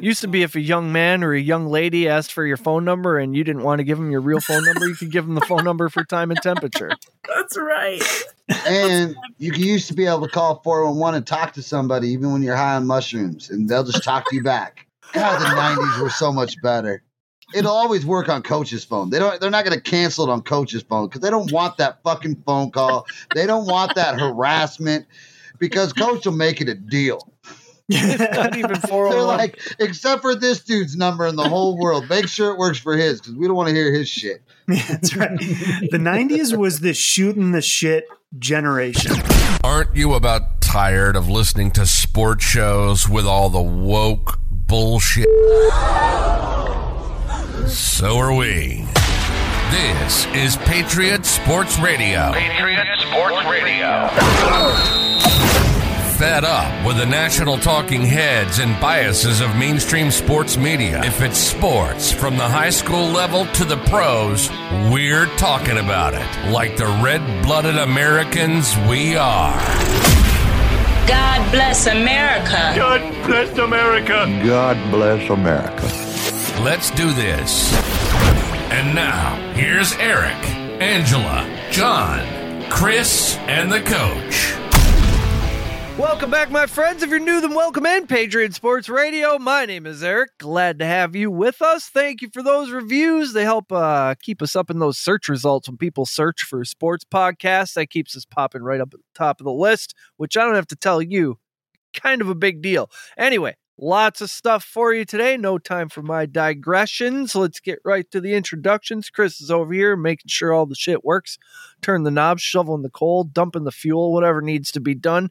Used to be if a young man or a young lady asked for your phone number and you didn't want to give them your real phone number, you could give them the phone number for time and temperature. That's right. And you used to be able to call 411 and talk to somebody even when you're high on mushrooms, and they'll just talk to you back. God, the 90s were so much better. It'll always work on coach's phone. They don't they're not gonna cancel it on coach's phone because they don't want that fucking phone call. They don't want that harassment because coach will make it a deal. Not even They're oh like, except for this dude's number in the whole world, make sure it works for his because we don't want to hear his shit. Yeah, That's right. The 90s was the shooting the shit generation. Aren't you about tired of listening to sports shows with all the woke bullshit? So are we. This is Patriot Sports Radio. Patriot Sports Radio. Fed up with the national talking heads and biases of mainstream sports media. If it's sports from the high school level to the pros, we're talking about it like the red blooded Americans we are. God bless America. God bless America. God bless America. Let's do this. And now, here's Eric, Angela, John, Chris, and the coach. Welcome back, my friends. If you're new, then welcome in Patriot Sports Radio. My name is Eric. Glad to have you with us. Thank you for those reviews. They help uh, keep us up in those search results when people search for sports podcasts. That keeps us popping right up at the top of the list, which I don't have to tell you, kind of a big deal. Anyway, lots of stuff for you today. No time for my digressions. Let's get right to the introductions. Chris is over here making sure all the shit works. Turn the knobs, shoveling the coal, dumping the fuel, whatever needs to be done.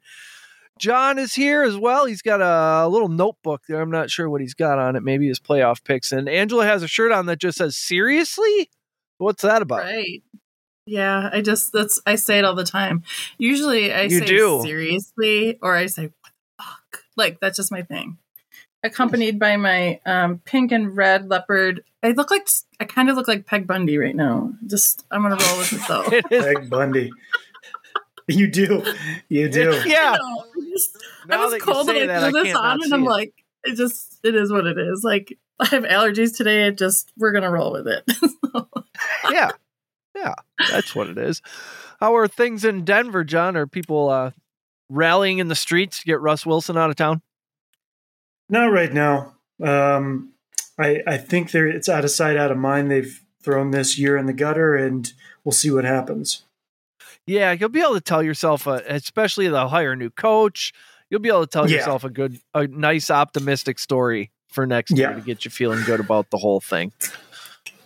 John is here as well. He's got a little notebook there. I'm not sure what he's got on it. Maybe his playoff picks. And Angela has a shirt on that just says "Seriously." What's that about? Right. Yeah, I just that's I say it all the time. Usually I You say do. seriously or I say what the fuck. Like that's just my thing. Accompanied by my um, pink and red leopard. I look like I kind of look like Peg Bundy right now. Just I'm gonna roll with it though. It is- Peg Bundy. You do. You do. yeah. I I just- I was cold say and I threw this on and I'm it. like, it just it is what it is. Like I have allergies today. It just we're gonna roll with it. yeah, yeah, that's what it is. How are things in Denver, John? Are people uh, rallying in the streets to get Russ Wilson out of town? Not right now. Um, I I think they're it's out of sight, out of mind. They've thrown this year in the gutter, and we'll see what happens. Yeah, you'll be able to tell yourself, uh, especially they'll hire a new coach. You'll be able to tell Yeah. yourself a good, a nice, optimistic story for next year to get you feeling good about the whole thing.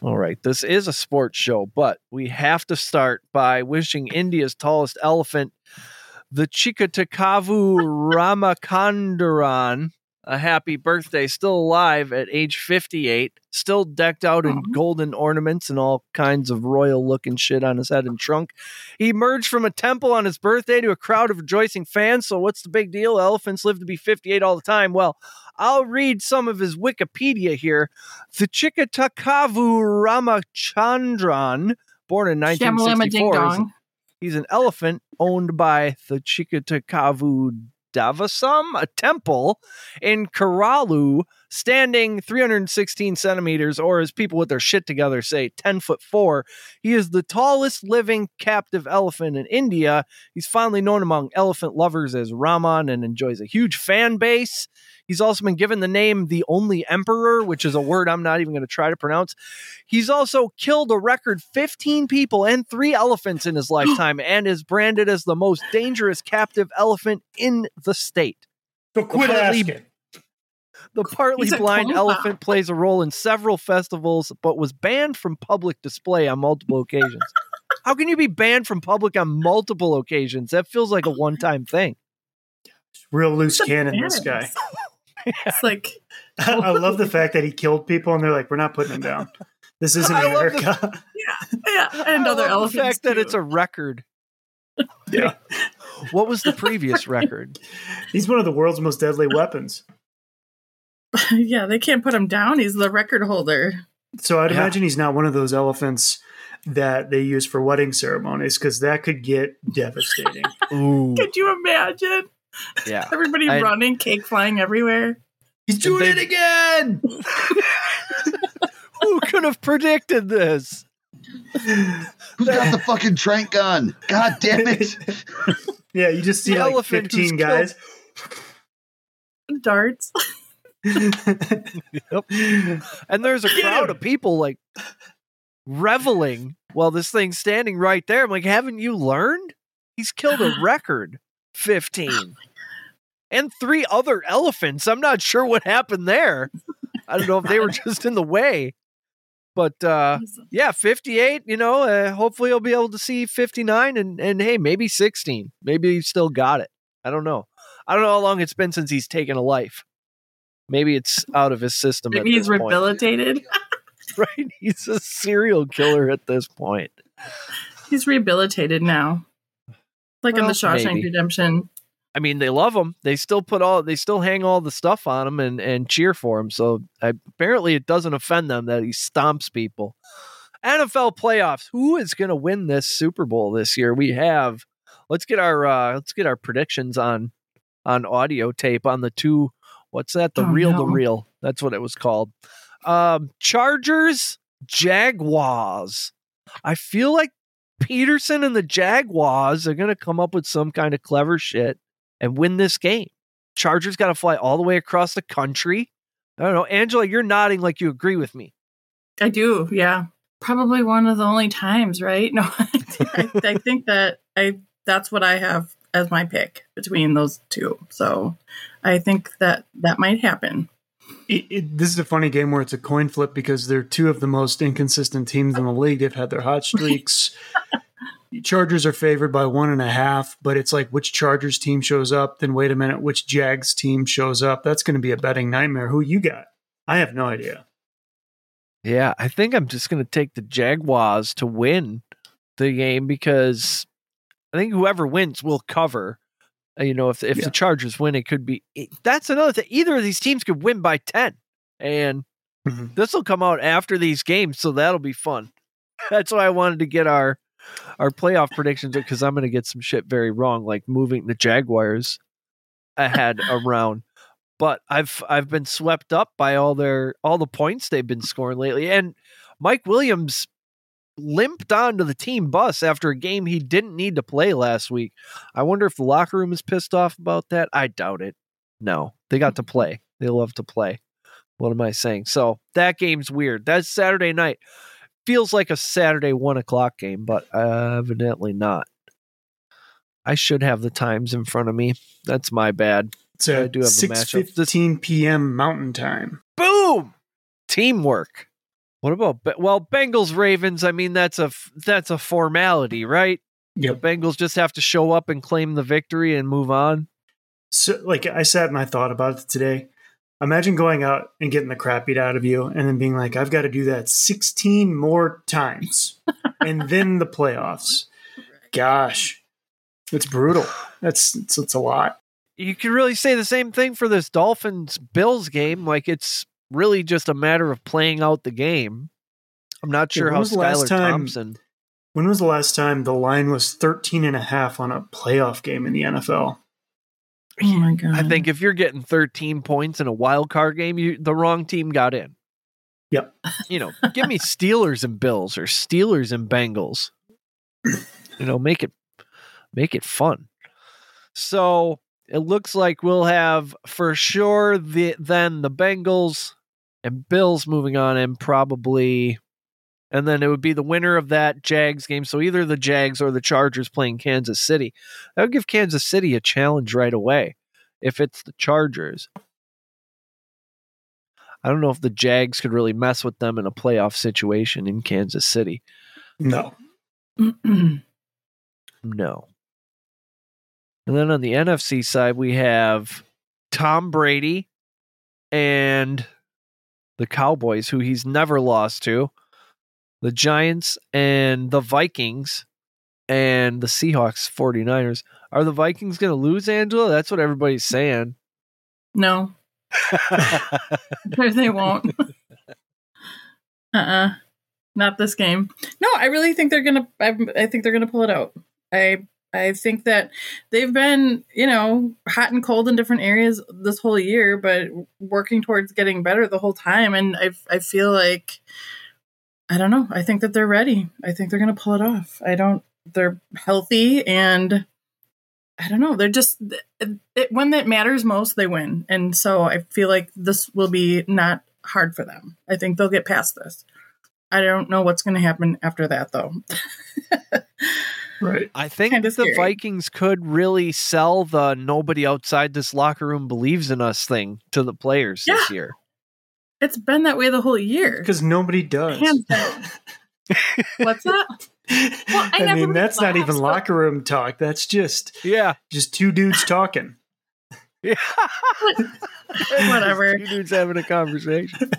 All right, this is a sports show, but we have to start by wishing India's tallest elephant, the Chikatakavu Ramachandran, a happy birthday. Still alive at age 58, still decked out in Aw. golden ornaments and all kinds of royal looking shit on his head and trunk. He emerged from a temple on his birthday to a crowd of rejoicing fans. So, what's the big deal? Elephants live to be 58 all the time. Well, I'll read some of his Wikipedia here. The Chikatakavu Ramachandran, born in Shamalama 1964, is- He's an elephant owned by the Chikatakavu Davasam, a temple in Kerala, standing 316 centimeters, or as people with their shit together say, 10 foot four. He is the tallest living captive elephant in India. He's fondly known among elephant lovers as Raman and enjoys a huge fan base. He's also been given the name the Only Emperor, which is a word I'm not even going to try to pronounce. He's also killed a record 15 people and three elephants in his lifetime and is branded as the most dangerous captive elephant in the state. So quit Partly- asking. The partly He's blind coma. elephant plays a role in several festivals, but was banned from public display on multiple occasions. How can you be banned from public on multiple occasions? That feels like a one time thing. Real loose cannon, this guy. It's like I love the fact that he killed people, and they're like, "We're not putting him down. This isn't I love the- America." yeah, yeah. and I other love elephants. The fact that it's a record. yeah, What was the previous record? he's one of the world's most deadly weapons. yeah, they can't put him down. He's the record holder. So I'd Yeah. imagine he's not one of those elephants that they use for wedding ceremonies because that could get devastating. Ooh, Could you imagine yeah. everybody I- running, cake flying everywhere? He's doing they- it again. Who could have predicted this? Who's got the fucking trank gun? God damn it! yeah, you just see The like 15 guys. Darts. Yep. And there's a crowd of people like reveling while this thing's standing right there. I'm like, haven't you learned? He's killed a record 15. And three other elephants. I'm not sure what happened there. I don't know if they were just in the way. But uh yeah, 58, you know, uh, hopefully you'll be able to see 59 and and hey, maybe 16. Maybe he still got it. I don't know. I don't know how long it's been since he's taken a life. Maybe it's out of his system. Maybe at he's this point rehabilitated. right? He's a serial killer at this point. He's rehabilitated now. Like in the Shawshank maybe. Redemption. I mean, they love him. They still put all they still hang all the stuff on him and and cheer for him. So I, apparently, it doesn't offend them that he stomps people. NFL playoffs. Who is going to win this Super Bowl this year? We have. Let's get our uh let's get our predictions on on audio tape on the two. What's that? The Oh, reel to no. reel. That's what it was called. Um, Chargers, Jaguars. I feel like Pederson and the Jaguars are going to come up with some kind of clever shit and win this game. Chargers got to fly all the way across the country. I don't know. Angela, you're nodding like you agree with me. I do, yeah. Probably one of the only times, right? No, I, I think that I that's what I have as my pick between those two. So I think that that might happen. It, it, this is a funny game where it's a coin flip because they're two of the most inconsistent teams in the league. They've had their hot streaks. Chargers are favored by one and a half, but it's like which Chargers team shows up, then wait a minute, which Jags team shows up. That's going to be a betting nightmare. Who you got? I have no idea. Yeah, I think I'm just going to take the Jaguars to win the game because I think whoever wins will cover. Uh, You know, if if Yeah. the Chargers win, it could be. that's another thing. Either of these teams could win by ten, and Mhm. this will come out after these games, so that'll be fun. That's why I wanted to get our our playoff predictions because I'm going to get some shit very wrong, like moving the Jaguars ahead around. But I've I've been swept up by all their all the points they've been scoring lately, and Mike Williams limped onto the team bus after a game he didn't need to play last week. I wonder if the locker room is pissed off about that. I doubt it. No, they got to play. They love to play. What am I saying? So that game's weird. That's Saturday night. Feels like a Saturday one o'clock game, but evidently not. I should have the times in front of me. That's my bad. So I do have the six matchup. Fifteen p.m. Mountain Time. Boom! Teamwork. What about well Bengals Ravens? I mean that's a that's a formality, right? Yep. The Bengals just have to show up and claim the victory and move on. So, like, I sat and I thought about it today. Imagine going out and getting the crap beat out of you, and then being like, "I've got to do that sixteen more times, and then the playoffs." Gosh, it's brutal. That's it's, it's a lot. You can really say the same thing for this Dolphins Bills game. Like it's really just a matter of playing out the game. I'm not sure when how was the last Skylar time- Thompson. When was the last time the line was 13 and a half on a playoff game in the NFL? Oh my god! I think if you're getting 13 points in a wild card game, you the wrong team got in. Yep. You know, give me Steelers and Bills or Steelers and Bengals. You know, make it make it fun. So it looks like we'll have for sure the then the Bengals and Bills moving on and probably and then it would be the winner of that Jags game. So either the Jags or the Chargers playing Kansas City. That would give Kansas City a challenge right away if it's the Chargers. I don't know if the Jags could really mess with them in a playoff situation in Kansas City. No. No. And then on the NFC side, we have Tom Brady and the Cowboys, who he's never lost to, the Giants and the Vikings and the Seahawks 49ers. Are the Vikings going to lose, Angela? That's what everybody's saying. no, they won't. uh uh not this game. No, I really think they're gonna. I, I think they're gonna pull it out. I I think that they've been, you know, hot and cold in different areas this whole year, but working towards getting better the whole time. And I, I feel like, I don't know. I think that they're ready. I think they're going to pull it off. I don't, they're healthy and I don't know. They're just, it, when it matters most, they win. And so I feel like this will be not hard for them. I think they'll get past this. I don't know what's going to happen after that, though. Right. I think Kinda the scary. Vikings could really sell the nobody outside this locker room believes in us thing to the players this year. it's been that way the whole year. Because nobody does. What's that? I I, never mean, that's not even laughed. locker room talk. That's just Yeah. just two dudes talking. Yeah. Whatever. You dudes having a conversation.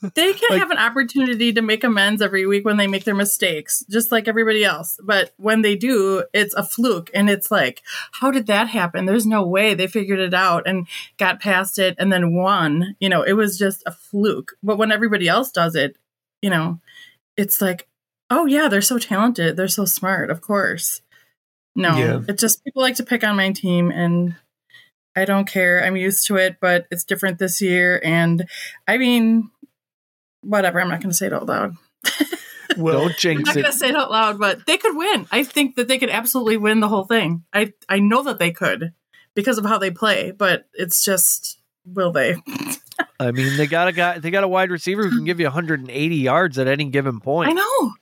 They can Like- have an opportunity to make amends every week when they make their mistakes, just like everybody else. But when they do, it's a fluke. And it's like, how did that happen? There's no way they figured it out and got past it and then won. You know, it was just a fluke. But when everybody else does it, you know, it's like, oh, yeah, they're so talented. They're so smart. Of course. No, Yeah. it's just people like to pick on my team and I don't care. I'm used to it, but it's different this year. And I mean, whatever. I'm not going to say it out loud. Well, Don't I'm not going to say it out loud, but they could win. I think that they could absolutely win the whole thing. I I know that they could because of how they play, but it's just will they? I mean, they got a guy. They got a wide receiver who can give you 180 yards at any given point. I know.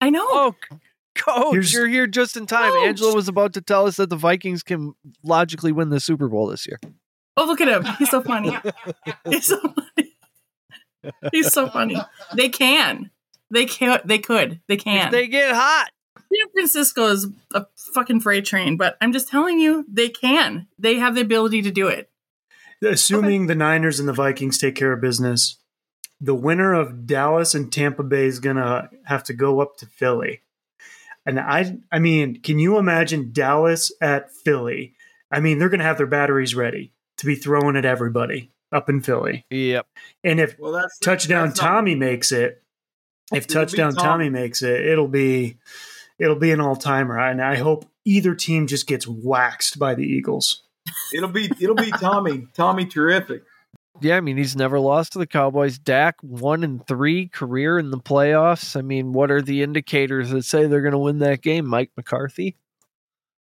I know. Oh, coach, Here's- you're here just in time. Coach. Angela was about to tell us that the Vikings can logically win the Super Bowl this year. Oh, look at him. He's so funny. He's so funny. He's so funny. They can. They can. They could. They can. If they get hot. San Francisco is a fucking freight train, but I'm just telling you, they can. They have the ability to do it. assuming the Niners and the Vikings take care of business, the winner of Dallas and Tampa Bay is gonna have to go up to Philly. And I I mean, can you imagine Dallas at Philly? I mean, they're gonna have their batteries ready to be throwing at everybody up in Philly. Yep. And if Well, that's touchdown that's not- Tommy makes it, if touchdown Tom. Tommy makes it, it'll be it'll be an all timer. And I hope either team just gets waxed by the Eagles. It'll be it'll be Tommy. Tommy, terrific. Yeah, I mean he's never lost to the Cowboys. Dak one and three career in the playoffs. I mean, what are the indicators that say they're going to win that game? Mike McCarthy.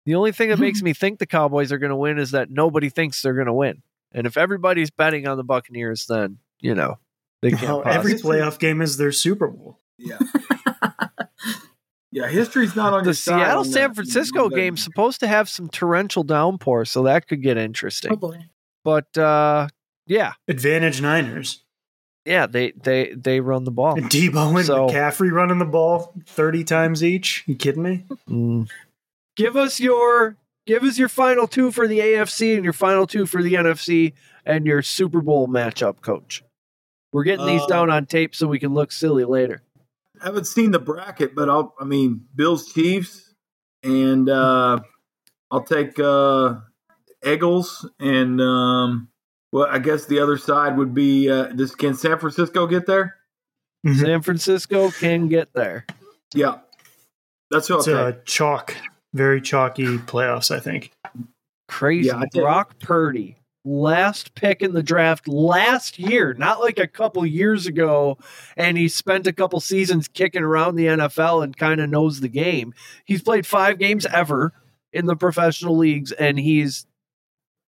The only thing that makes me think the Cowboys are going to win is that nobody thinks they're going to win. And if everybody's betting on the Buccaneers, then you know they can't. Well, every playoff game is their Super Bowl. Yeah. yeah, history's not on the your side Seattle San. Francisco But- game's supposed to have some torrential downpour, so that could get interesting. Oh. But uh, yeah, Advantage Niners. yeah, they they they run the ball. And Deebo and So- McCaffrey running the ball 30 times each. You kidding me? Mm. Give us your give us your final two for the AFC and your final two for the NFC and your Super Bowl matchup, coach. We're getting these Uh, down on tape so we can look silly later. I haven't seen the bracket, but I'll I mean Bills Chiefs and uh I'll take uh Eagles and um well I guess the other side would be uh this can San Francisco get there? San Francisco can get there. Yeah. That's what It's I'll a take. chalk, very chalky playoffs, I think. Crazy. Yeah, I Brock Purdy, last pick in the draft last year, not like a couple years ago. And he spent a couple seasons kicking around the NFL and kind of knows the game. He's played five games ever in the professional leagues, and he's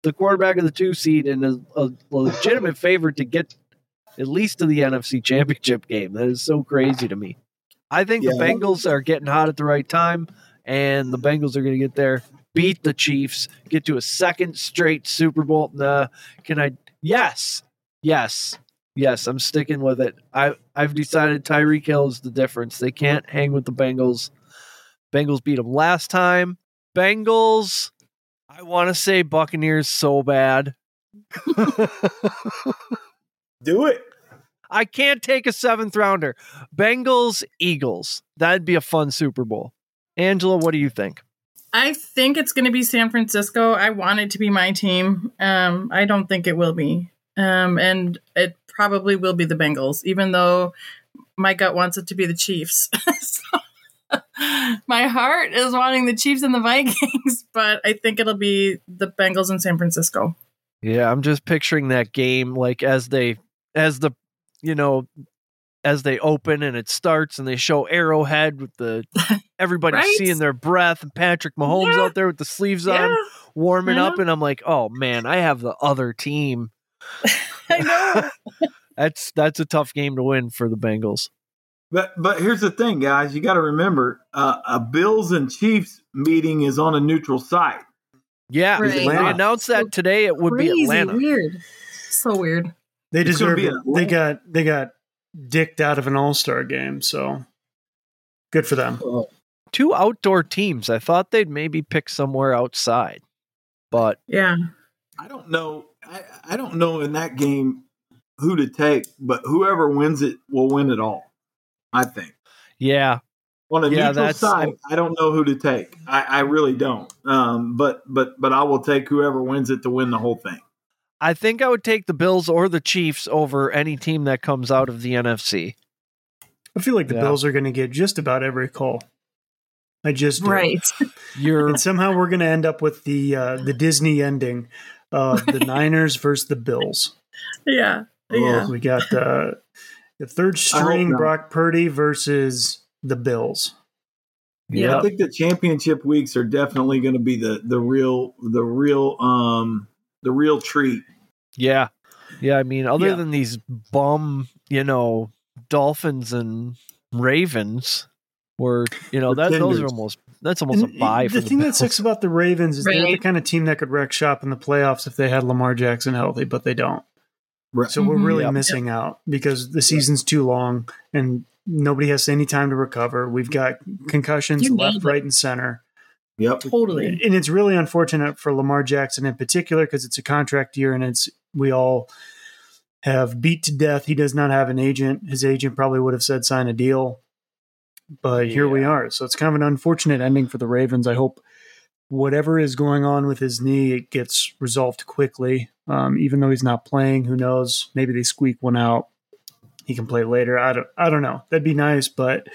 the quarterback of the two seed and a, a legitimate favorite to get at least to the NFC championship game. That is so crazy to me. I think the Bengals are getting hot at the right time, and the Bengals are going to get there, beat the Chiefs, get to a second straight Super Bowl. Nah, can I? Yes, yes, yes. I'm sticking with it. I I've decided Tyreek Hill is the difference. They can't hang with the Bengals. Bengals beat them last time. Bengals. I want to say Buccaneers so bad. Do it. I can't take a seventh rounder. Bengals, Eagles. That'd be a fun Super Bowl. Angela, what do you think? I think it's going to be San Francisco. I want it to be my team. Um, I don't think it will be. Um, and it probably will be the Bengals, even though my gut wants it to be the Chiefs. so, My heart is wanting the Chiefs and the Vikings, but I think it'll be the Bengals in San Francisco. Yeah, I'm just picturing that game like as they as the you know as they open and it starts and they show Arrowhead with the everybody Right? seeing their breath and Patrick Mahomes Yeah. out there with the sleeves Yeah, on warming Yeah. up and I'm like, "Oh man, I have the other team." I know. That's that's a tough game to win for the Bengals. But but here's the thing, guys. You got to remember, uh, a Bills and Chiefs meeting is on a neutral site. Yeah, Right. they announced that today it would Crazy be Atlanta. weird. So weird. They deserve it. They got they got dicked out of an All Star game, so good for them. Two outdoor teams. I thought they'd maybe pick somewhere outside. But Yeah. I don't know. I, I don't know in that game who to take, but whoever wins it will win it all. I think yeah, on a Yeah, neutral that's- side, I don't know who to take. I, I really don't. Um, but but but I will take whoever wins it to win the whole thing. I think I would take the Bills or the Chiefs over any team that comes out of the NFC. I feel like the Yeah. Bills are going to get just about every call. I just do. Right. You're and somehow we're going to end up with the uh, the Disney ending of the Niners versus the Bills. Yeah. Yeah. We got uh, the third string. Brock Purdy versus the Bills. Yeah. I think the championship weeks are definitely going to be the the real the real um the real treat. yeah. Yeah, I mean, other Yeah. than these bum, you know, Dolphins and Ravens were, you know, that those are almost that's almost a And buy the for thing the that sucks about the Ravens is they're the kind of team that could wreck shop in the playoffs if they had Lamar Jackson healthy, but they don't. Right. So we're Mhm. really Yep. missing out because the season's too long and nobody has any time to recover. We've got concussions You left, nailed it. right, and center. Yep. Totally. And it's really unfortunate for Lamar Jackson in particular because it's a contract year and it's we all have beat to death. He does not have an agent. His agent probably would have said sign a deal. But here we are. So it's kind of an unfortunate ending for the Ravens. I hope whatever is going on with his knee it gets resolved quickly. Um, even though he's not playing, who knows? Maybe they squeak one out. He can play later. I don't. I don't know. That'd be nice, but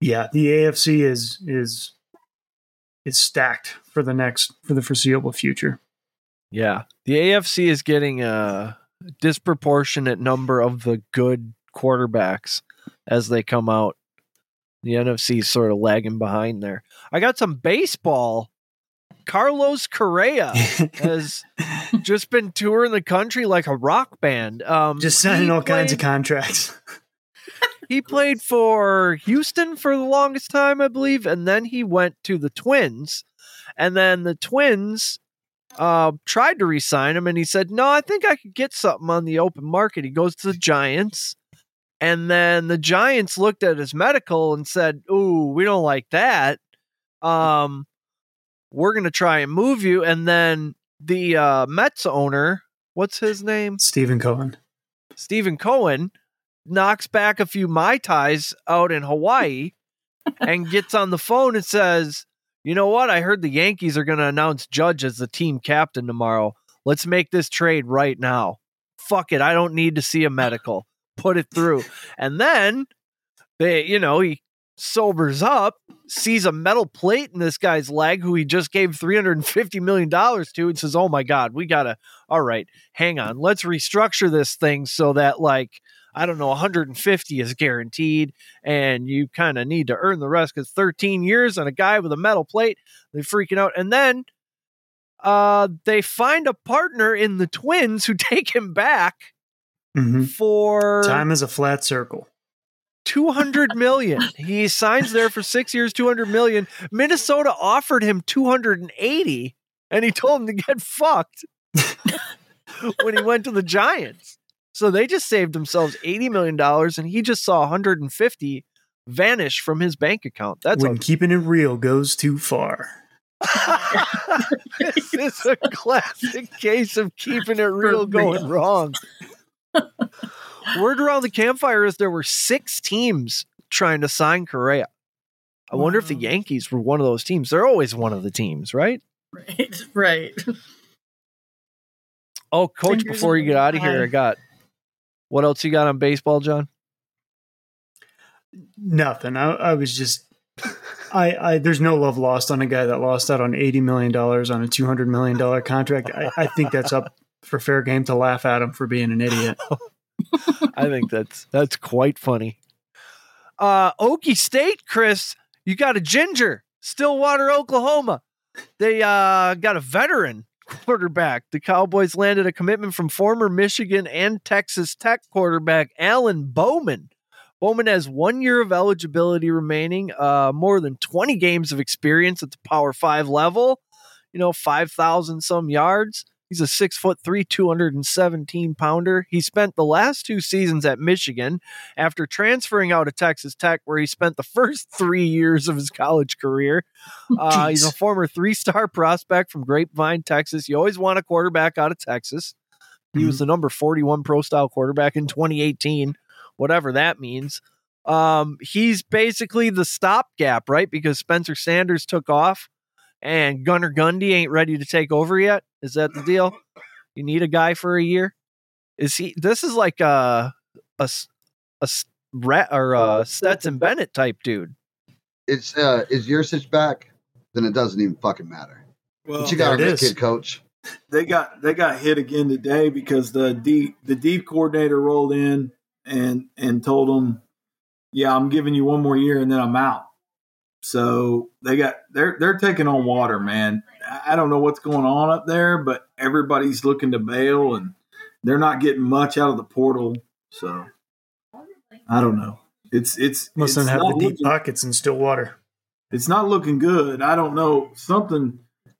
yeah, the AFC is is is stacked for the next for the foreseeable future. Yeah. The AFC is getting a disproportionate number of the good quarterbacks as they come out. The NFC is sort of lagging behind there. I got some baseball. Carlos Correa has just been touring the country like a rock band. Um, Just signing he all kinds of contracts. He played for Houston for the longest time, I believe, and then he went to the Twins, and then the Twins uh, tried to re-sign him, and he said, "No, I think I could get something on the open market." He goes to the Giants, and then the Giants looked at his medical and said, "Ooh, we don't like that. Um, we're gonna try and move you." And then the uh, Mets owner, what's his name? Steven Cohen. Steven Cohen knocks back a few Mai Tais out in Hawaii and gets on the phone and says, You know what? I heard the Yankees are going to announce Judge as the team captain tomorrow. Let's make this trade right now. Fuck it. I don't need to see a medical. Put it through. And then they, you know, he sobers up, sees a metal plate in this guy's leg who he just gave $350 million to and says, Oh my God, we got to, all right, hang on, let's restructure this thing so that, like, I don't know, 150 is guaranteed, and you kind of need to earn the rest because 13 years on a guy with a metal plate, they're freaking out. And then uh, they find a partner in the twins who take him back Mhm. for Time is a flat circle. 200 million. he signs there for six years, 200 million. Minnesota offered him 280, and he told him to get fucked when he went to the Giants. So they just saved themselves 80 million dollars, and he just saw 150 vanish from his bank account. That's when a, keeping it real goes too far. this is a classic case of keeping it real going wrong. Word around the campfire is there were six teams trying to sign Correa. I wonder if the Yankees were one of those teams. They're always one of the teams, right? Right. Right. Oh, coach, Fingers before you get out of here. I got what else you got on baseball, John? Nothing. I, I was just I, I there's no love lost on a guy that lost out on eighty million dollars on a two hundred million dollar contract. I, I think that's up for fair game to laugh at him for being an idiot. I think that's that's quite funny. Uh Okie State, Chris, you got a ginger, Stillwater, Oklahoma. They uh got a veteran quarterback. The Cowboys landed a commitment from former Michigan and Texas Tech quarterback Alan Bowman. Bowman has one year of eligibility remaining, uh, more than 20 games of experience at the Power Five level, you know, 5,000 some yards. He's a six foot three, 217 pounder. He spent the last two seasons at Michigan after transferring out of Texas Tech, where he spent the first three years of his college career. Uh, he's a former three star prospect from Grapevine, Texas. You always want a quarterback out of Texas. He was the number 41 pro style quarterback in 2018, whatever that means. Um, he's basically the stopgap, right? Because Spencer Sanders took off and Gunnar Gundy ain't ready to take over yet. Is that the deal? You need a guy for a year. Is he? This is like a a rat or a Stetson Bennett type dude. It's uh, is Yurcich back? Then it doesn't even fucking matter. Well, What you got a there it this is. kid, coach? they got they got hit again today because the deep the deep coordinator rolled in and and told them, "Yeah, I'm giving you one more year and then I'm out." So they got they're they're taking on water, man. I I don't know what's going on up there, but everybody's looking to bail and they're not getting much out of the portal. So I don't know. It's it's Must it's not have the not deep looking- pockets in Stillwater. it's not looking good. I don't know something.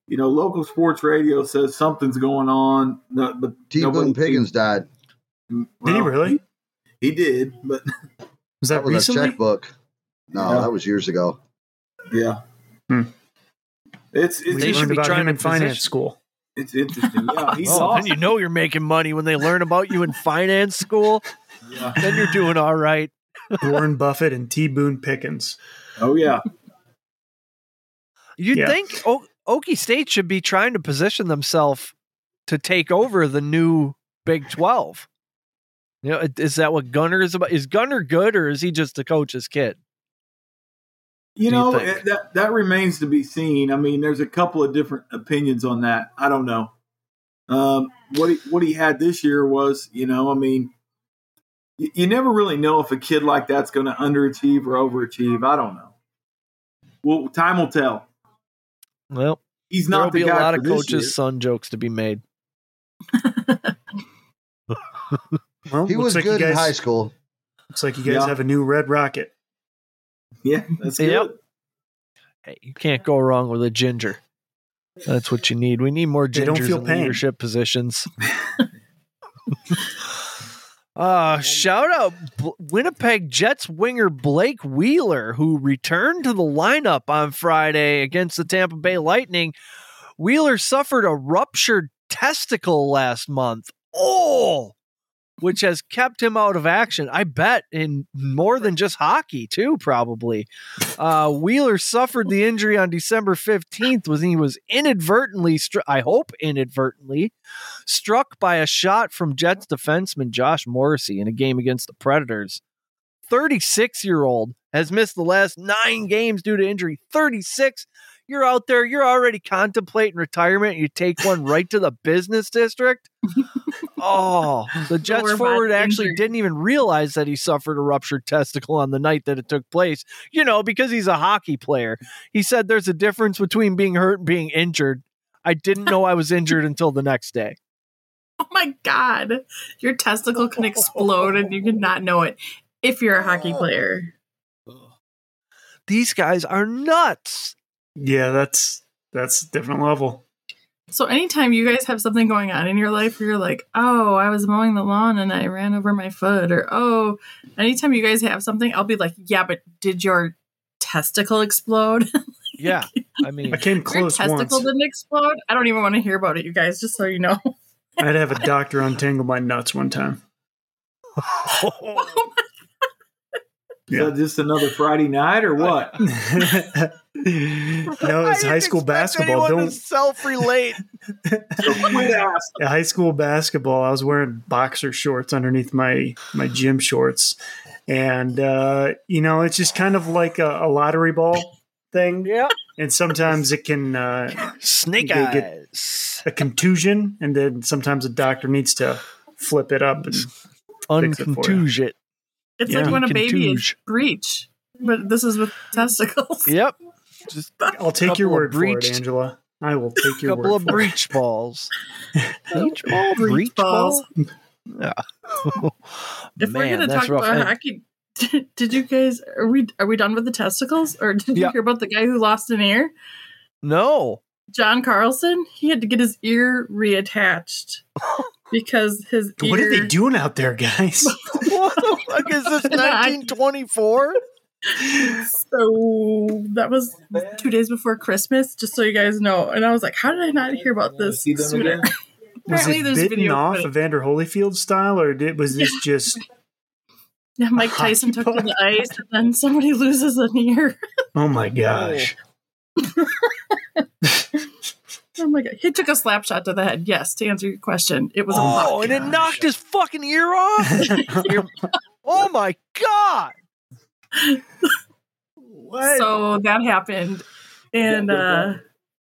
You know, local sports radio says something's going on, no, but T. nobody- Boone Pickens died. Mm, did he really? He, he did, but Was that, That was a recently? checkbook. No, Yeah. that was years ago. Yeah, Hmm. it's it's They should be about trying him to in finance school. it's interesting. Yeah, he's Oh, then awesome. you know you're making money when they learn about you in finance school. Yeah. Then you're doing all right. Warren Buffett and T. Boone Pickens. Oh yeah, You'd Yeah. think o- Okie State should be trying to position themselves to take over the new Big Twelve. You know, is that what Gunnar is about? Is Gunnar good or is he just the coach's kid? You Do you know it- that that remains to be seen. I mean, there's a couple of different opinions on that. I don't know. Um, what he what he had this year was, you know, I mean, you, you never really know if a kid like that's going to underachieve or overachieve. I don't know. Well, time will tell. Well, He's there'll not the be a guy lot for of this coaches' son jokes to be made. Well, He was like you good in high school. Looks like you guys Yeah. have a new red rocket. Yeah, that's good. Yep. Hey, you can't go wrong with a ginger. That's what you need. We need more gingers in pain. leadership positions. uh, shout out B- Winnipeg Jets winger Blake Wheeler, who returned to the lineup on Friday against the Tampa Bay Lightning. Wheeler suffered a ruptured testicle last month. Oh, which has kept him out of action. I bet in more than just hockey, too, probably. Uh, Wheeler suffered the injury on December 15th when he was inadvertently, str- I hope inadvertently, struck by a shot from Jets defenseman Josh Morrissey in a game against the Predators. 36 year old has missed the last nine games due to injury. 36. You're out there, you're already contemplating retirement, and you take one right to the business district. Oh, the Jets Lower forward actually injury. didn't even realize that he suffered a ruptured testicle on the night that it took place. You know, because he's a hockey player. He said there's a difference between being hurt and being injured. I didn't know I was injured until the next day. Oh my god. Your testicle can explode and you can not know it if you're a hockey oh. player. These guys are nuts. Yeah, that's that's a different level. So anytime you guys have something going on in your life where you're like, oh, I was mowing the lawn and I ran over my foot, or oh, anytime you guys have something, I'll be like, yeah, but did your testicle explode? Yeah. I mean, I came your close testicle once. didn't explode? I don't even want to hear about it, you guys, just so you know. I had to have a doctor untangle my nuts one time. Oh Is that just another Friday night or what? no, it's high school basketball. Don't self relate. Quit asking. Yeah, high school basketball, I was wearing boxer shorts underneath my my gym shorts, and uh, you know, it's just kind of like a, a lottery ball. thing, Yeah. and sometimes it can uh, Snake They get- eyes. a contusion, and then sometimes a doctor needs to flip it up. And fix it for you. Uncontuge it. It's Yeah. like when a baby is breech, but this is with testicles. Yep. Just I'll take your Couple of word for it, Angela. I will take your couple word of for it. breech balls. breech ball? Breech Breech balls. ball? Yeah. If we're gonna talk rough. about And- hockey, did you guys are we are we done with the testicles, or did you hear about the guy who lost an ear? No. John Carlson. He had to get his ear reattached because his ear. What are they doing out there, guys? what the fuck is this? 1924? So that was two days before Christmas, just so you guys know. And I was like, how did I not hear about this sooner? Was Apparently, it there's bitten video off footage. Evander Holyfield style, or did, was this just? Yeah, Mike Tyson took to the ice, and then somebody loses an ear. Oh my gosh! Oh. Oh my god, he took a slap shot to the head. Yes, to answer your question, it was a Oh, lock. and it knocked his fucking ear off? oh my god. What? So that happened, and uh,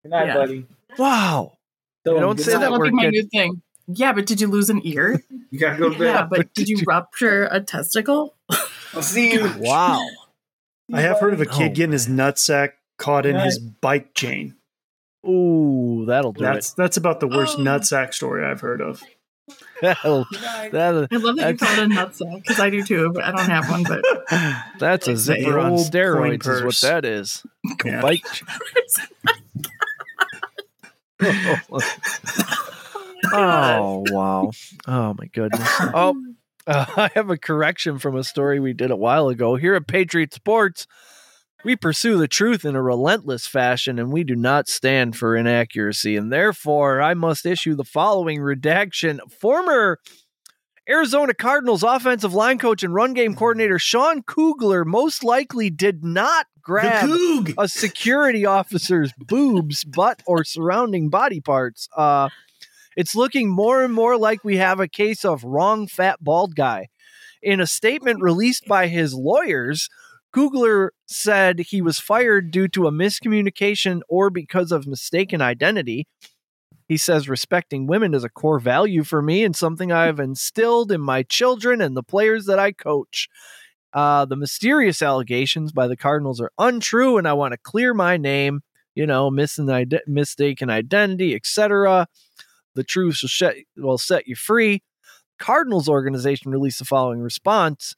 Good night, Yeah. buddy. Wow. Tell You don't say that that'll be my new thing. Yeah, but did you lose an ear? You gotta go to bed. yeah, but did you rupture a testicle? I'll see you. Wow. I have heard of a kid Oh, getting his nutsack caught in his bike chain. Ooh, that'll do That's that's about the worst Oh. nutsack story I've heard of. it. That'll, that'll, I love that you That's- call it a nutsack because I do too, but I don't have one. But that's a The zipper on old steroids, is what that is. Yeah. Bike. oh wow! Oh my goodness! Oh, uh, I have a correction from a story we did a while ago. Here at Patriot Sports, we pursue the truth in a relentless fashion, and we do not stand for inaccuracy. And therefore, I must issue the following redaction: Former Arizona Cardinals offensive line coach and run game coordinator Sean Kugler most likely did not grab a security officer's boobs, butt, or surrounding body parts. Uh, it's looking more and more like we have a case of wrong fat bald guy. In a statement released by his lawyers, Kugler said he was fired due to a miscommunication or because of mistaken identity. He says respecting women is a core value for me and something I've instilled in my children and the players that I coach. Uh, the mysterious allegations by the Cardinals are untrue, and I want to clear my name. You know, ide- mistaken identity, etc. The truth shall set, will set you free. Cardinals organization released the following response.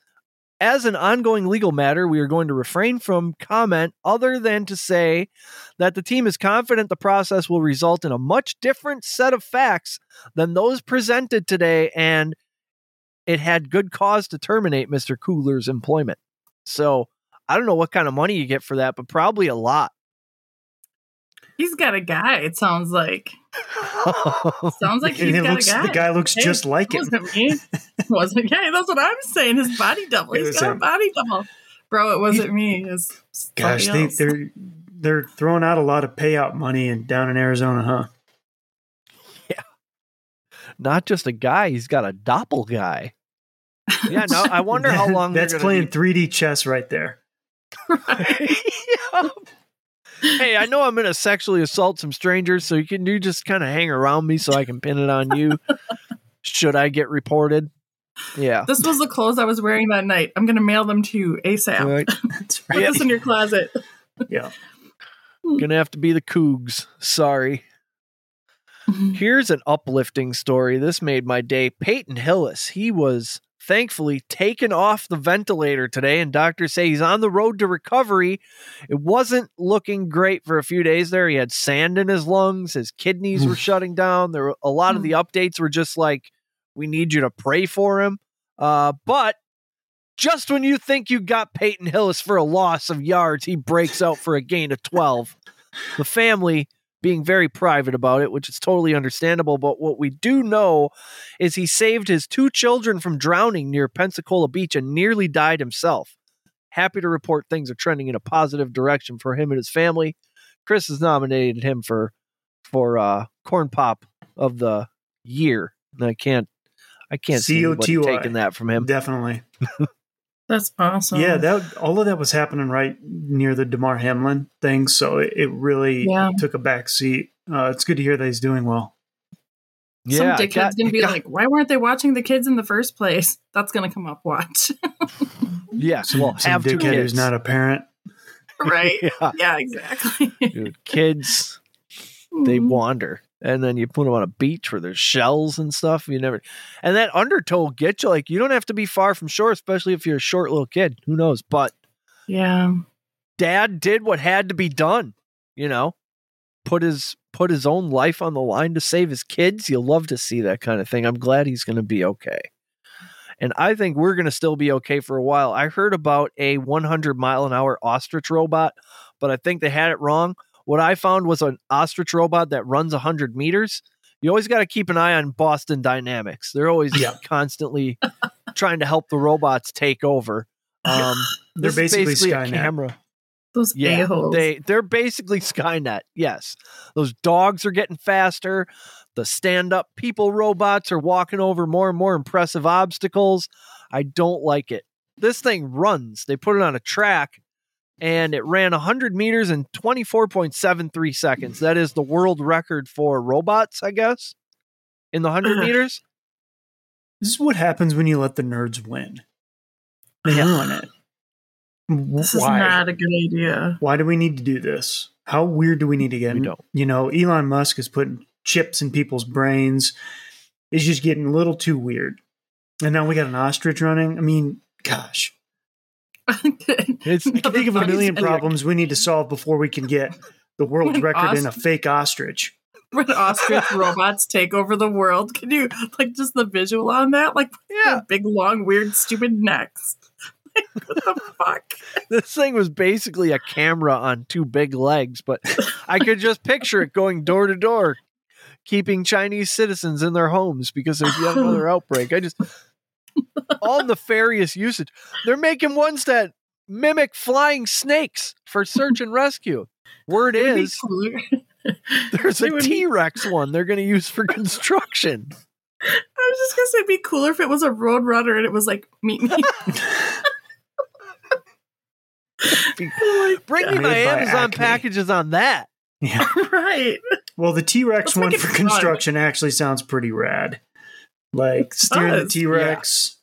As an ongoing legal matter, we are going to refrain from comment other than to say that the team is confident the process will result in a much different set of facts than those presented today, and it had good cause to terminate Mr. Kugler's employment. So I don't know what kind of money you get for that, but probably a lot. He's got a guy. It sounds like sounds like he's got looks, a guy. the guy looks Hey, just like him. wasn't me. wasn't yeah, that's what I'm saying. His body double. It He's was got a body double. Bro, it wasn't me. It was Gosh, they, else. they're they're throwing out a lot of payout money and down in Arizona, huh? Yeah. Not just a guy, he's got a doppel guy. Yeah, no, I wonder how long they're That's playing need- 3D chess right there. Hey, I know I'm going to sexually assault some strangers, so you can you just kind of hang around me so I can pin it on you. Should I get reported? Yeah. This was the clothes I was wearing that night. I'm gonna mail them to you ASAP. Right. That's Put this in your closet. Yeah. Hmm. Gonna have to be the Cougs. Sorry. Here's an uplifting story. This made my day. Peyton Hillis, he was thankfully taken off the ventilator today, and doctors say he's on the road to recovery. It wasn't looking great for a few days there. He had sand in his lungs, his kidneys were shutting down. There were a lot of the updates were just like, we need you to pray for him. Uh, but just when you think you got Peyton Hillis for a loss of yards, he breaks out for a gain of 12. The family being very private about it, which is totally understandable. But what we do know is he saved his two children from drowning near Pensacola Beach and nearly died himself. Happy to report things are trending in a positive direction for him and his family. Chris has nominated him for for uh, corn pop of the year. And I can't I can't see anybody taking that from him. Definitely. That's awesome. Yeah, that all of that was happening right near the Damar Hamlin thing, so it, it really Yeah. took a back seat. Uh, it's good to hear that he's doing well. Some Yeah, dickhead's got- gonna be got- like, "Why weren't they watching the kids in the first place?" That's gonna come up. Watch, yeah, Some, well, some have two dickhead who's not a parent. right? yeah, yeah, exactly. dude, kids they Mhm. wander, and then you put them on a beach where there's shells and stuff. You never, and that undertow will get you. Like you don't have to be far from shore, especially if you're a short little kid. Who knows? But yeah, dad did what had to be done you know put his put his own life on the line to save his kids you love to see that kind of thing i'm glad he's going to be okay and i think we're going to still be okay for a while i heard about a 100 mile an hour ostrich robot but i think they had it wrong what i found was an ostrich robot that runs 100 meters you always got to keep an eye on boston dynamics they're always Yeah. constantly trying to help the robots take over um, They're this is basically a Skynet. camera those yeah, a-holes. they they're basically Skynet. Yes, those dogs are getting faster. The stand-up people robots are walking over more and more impressive obstacles. I don't like it. This thing runs. They put it on a track, and it ran 100 meters in 24.73 seconds. That is the world record for robots, I guess, in the 100 meters. This is what happens when you let the nerds win. They Yeah. ruin it. W- this is not a good idea. Why do we need to do this? How weird do we need to get? We don't. You know, Elon Musk is putting chips in people's brains. It's just getting a little too weird. And now we got an ostrich running. I mean, gosh. It's I can think of a million problems we need to solve before we can get the world When record in a fake ostrich. when ostrich robots take over the world. Can you like just the visual on that? Like Yeah, big, long, weird, stupid necks. Like, what the fuck? this thing was basically a camera on two big legs, but I could just picture it going door to door, keeping Chinese citizens in their homes because there's yet another outbreak. I just all nefarious usage. They're making ones that mimic flying snakes for search and rescue. Word It would be is there's it a would be- T Rex one they're going to use for construction. I was just gonna say it'd be cooler if it was a road runner and it was like meet me. Oh bring me my Amazon Acme. packages on that. Yeah. right. Well, the T Rex one it for fun. construction actually sounds pretty rad. Like steering the T Rex.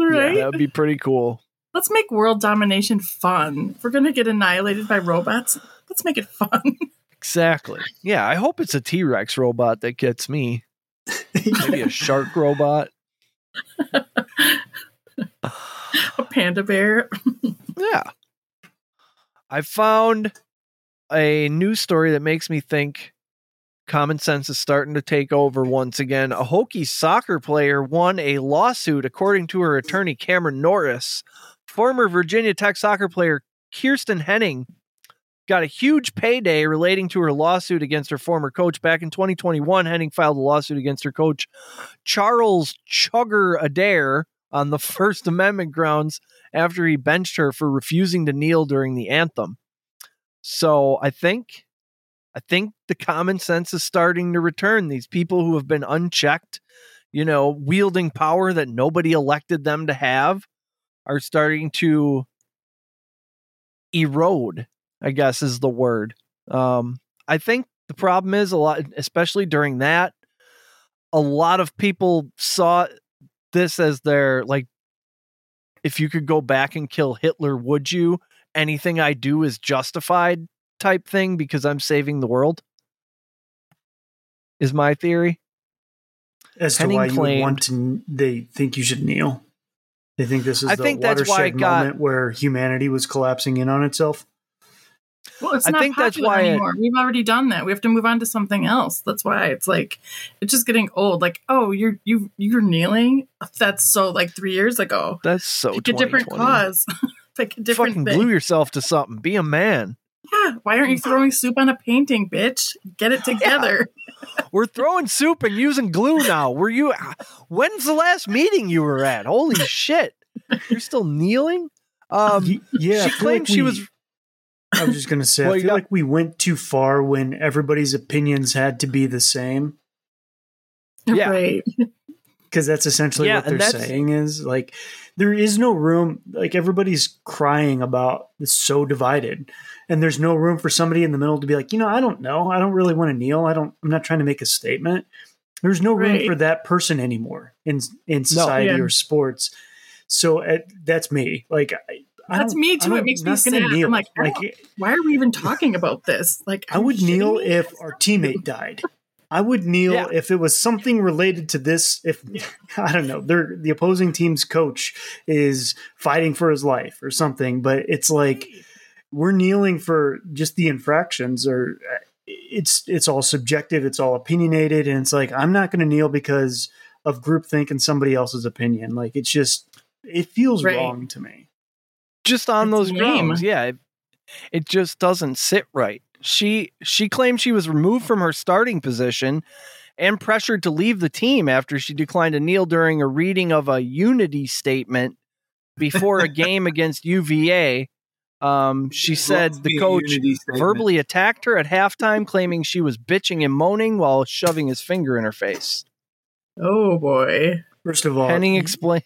Right. That would be pretty cool. Let's make world domination fun. If we're gonna get annihilated by robots, let's make it fun. Exactly. Yeah, I hope it's a T Rex robot that gets me. Maybe a shark robot. a panda bear. Yeah. I found a news story that makes me think common sense is starting to take over once again. A Hokie soccer player won a lawsuit, according to her attorney, Cameron Norris. Former Virginia Tech soccer player Kirsten Henning got a huge payday relating to her lawsuit against her former coach. Back in 2021, Henning filed a lawsuit against her coach, Charles Chugger Adair, on the First Amendment grounds after he benched her for refusing to kneel during the anthem. So I think I think the common sense is starting to return. These people who have been unchecked, you know, wielding power that nobody elected them to have are starting to erode, I guess is the word. Um, I think the problem is a lot, especially during that, a lot of people saw this as their like if you could go back and kill Hitler, would you? Anything I do is justified type thing because I'm saving the world. Is my theory. As to Henning why you want to, they think you should kneel. They think this is I the think that's why it got- moment where humanity was collapsing in on itself. Well, it's I not think that's popular why it- We've already done that. We have to move on to something else. That's why it's like it's just getting old. Like, oh, you're you you're kneeling. That's so like three years ago. That's so Pick a different cause. Pick a different Fucking thing. glue yourself to something. Be a man. Yeah. Why aren't you throwing soup on a painting, bitch? Get it together. We're throwing soup and using glue now. Were you? When's the last meeting you were at? Holy shit! You're still kneeling. Um, yeah, she claimed like she we- was. I was just gonna say, Well, I you feel got- like we went too far when everybody's opinions had to be the same. Yeah. Right. because that's essentially Yeah, what they're saying is like there is no room like everybody's crying about it's so divided and there's no room for somebody in the middle to be like you know i don't know i don't really want to kneel i don't i'm not trying to make a statement there's no room Right. for that person anymore in in society Yeah. or sports so uh, that's me like I, That's me too. It makes me sad. I'm kneel. like, Why are we even talking about this? Like, I would kneel if our teammate died. I would kneel Yeah. if it was something related to this. If I don't know, they're, the opposing team's coach is fighting for his life or something, but it's like we're kneeling for just the infractions, or it's it's all subjective, it's all opinionated, and it's like I'm not going to kneel because of groupthink and somebody else's opinion. Like it's just it feels Right. wrong to me. just on It's those lame. grounds. Yeah, it, it just doesn't sit right. She she claimed she was removed from her starting position and pressured to leave the team after she declined to kneel during a reading of a unity statement before a game against UVA. Um, she said the coach verbally attacked her at halftime, claiming she was bitching and moaning while shoving his finger in her face. Oh boy. First of all, Henning explained.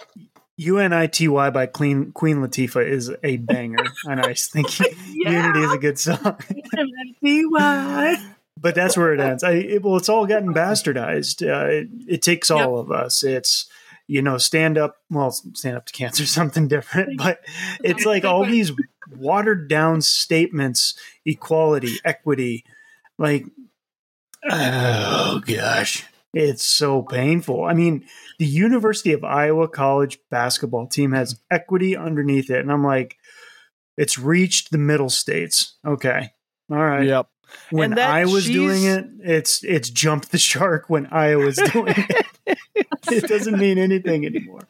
UNITY by Queen Queen Latifah is a banger, and I think Unity is a good song. See why? but that's where it ends. I it, well, it's all gotten bastardized. Uh, it, it takes all of us. It's you know, stand up. Well, stand up to cancer, something different. But it's like all these watered down statements: equality, equity. Like, oh gosh, it's so painful. I mean, the University of Iowa college basketball team has equity underneath it, and I'm like, it's reached the middle states. Okay, all right Yep. when that I was doing it, it's it's jumped the shark when I was doing it. it doesn't mean anything anymore.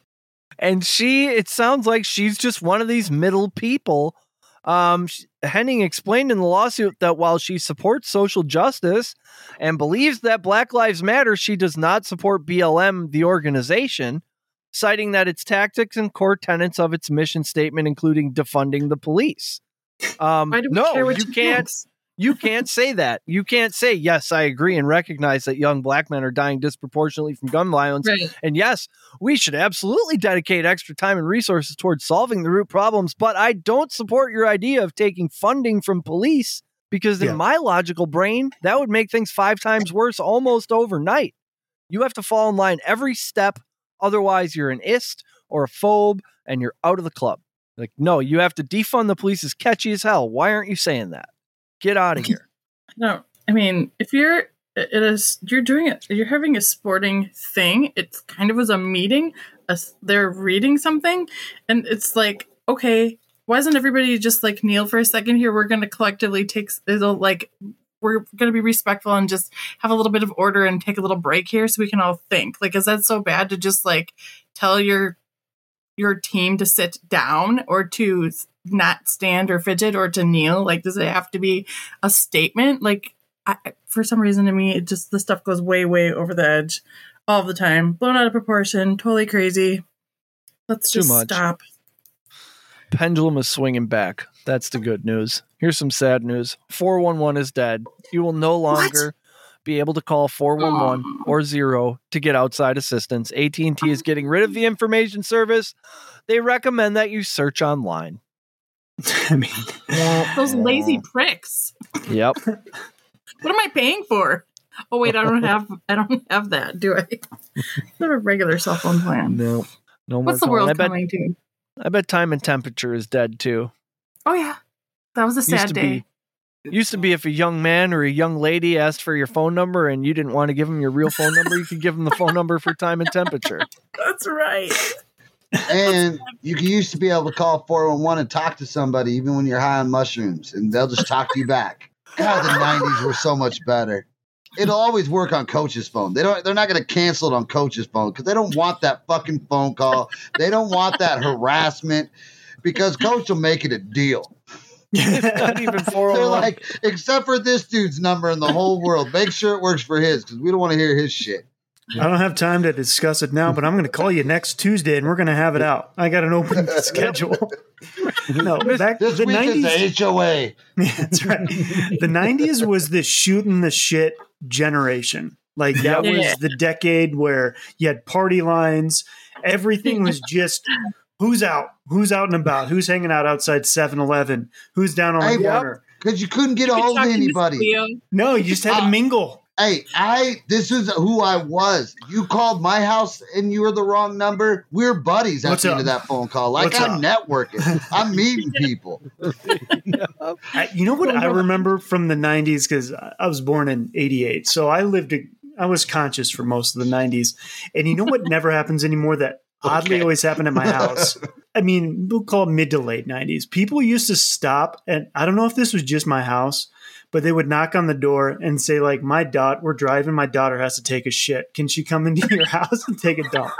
and she it sounds like she's just one of these middle people um henning explained in the lawsuit that while she supports social justice and believes that black lives matter she does not support blm the organization citing that its tactics and core tenets of its mission statement including defunding the police um no, you can't. thinks? You can't say that. You can't say, yes, I agree and recognize that young black men are dying disproportionately from gun violence. Right. And yes, we should absolutely dedicate extra time and resources towards solving the root problems. But I don't support your idea of taking funding from police because, in my logical brain, that would make things five times worse almost overnight. You have to fall in line every step. Otherwise, you're an ist or a phobe and you're out of the club. Like, no, you have to defund the police is catchy as hell. Why aren't you saying that? Get out of here. No, I mean, if you're it is you're doing it, you're having a sporting thing. It's kind of as a meeting. As they're reading something, and it's like, okay, why doesn't everybody just like kneel for a second here? We're going to collectively take it'll like we're going to be respectful and just have a little bit of order and take a little break here so we can all think. Like, is that so bad to just like tell your your team to sit down or to not stand or fidget or to kneel? Like, does it have to be a statement? Like, I, for some reason to me, it just the stuff goes way, way over the edge all the time, blown out of proportion, totally crazy. Let's just stop. Pendulum is swinging back. That's the good news. Here's some sad news 411 is dead. You will no longer be able to call 411 or 0 to get outside assistance. AT&T is getting rid of the information service. They recommend that you search online. I mean, Those lazy pricks. Yep. What am I paying for? Oh wait, I don't have I don't have that, do I? I have a regular cell phone plan. No. No more What's the world I bet, coming to? I bet time and temperature is dead too. Oh yeah, that was a sad to day. be used to be if a young man or a young lady asked for your phone number and you didn't want to give them your real phone number, you could give them the phone number for time and temperature. That's right. And you used to be able to call 411 and talk to somebody even when you're high on mushrooms, and they'll just talk to you back. God, the 90s were so much better. It'll always work on coach's phone. They don't. They're not going to cancel it on coach's phone because they don't want that fucking phone call. They don't want that harassment because coach will make it a deal. Not even They're oh like, except for this dude's number in the whole world, make sure it works for his because we don't want to hear his shit. I don't have time to discuss it now, but I'm going to call you next Tuesday and we're going to have it out. I got an open schedule. No, back This the week 90s. is the HOA. Yeah, that's right. The 90s was the shooting the shit generation. Like that Yeah. was the decade where you had party lines. Everything was just who's out, who's out and about, who's hanging out outside 7-Eleven, who's down on Hey, the corner. Because you couldn't get a hold of anybody. No, you just had to Ah. mingle. Hey, I this is who I was. You called my house and you were the wrong number. We're buddies at What's the end up? of that phone call. Like What's I'm networking. I'm meeting people. I, you know what I remember from the 90s because I was born in 88. So I lived, a, I was conscious for most of the 90s. And you know what never happens anymore that oddly Okay. always happened at my house? I mean, we'll call it mid to late 90s. People used to stop, and I don't know if this was just my house, but they would knock on the door and say, like, my dot, we're driving, my daughter has to take a shit. Can she come into your house and take a dump?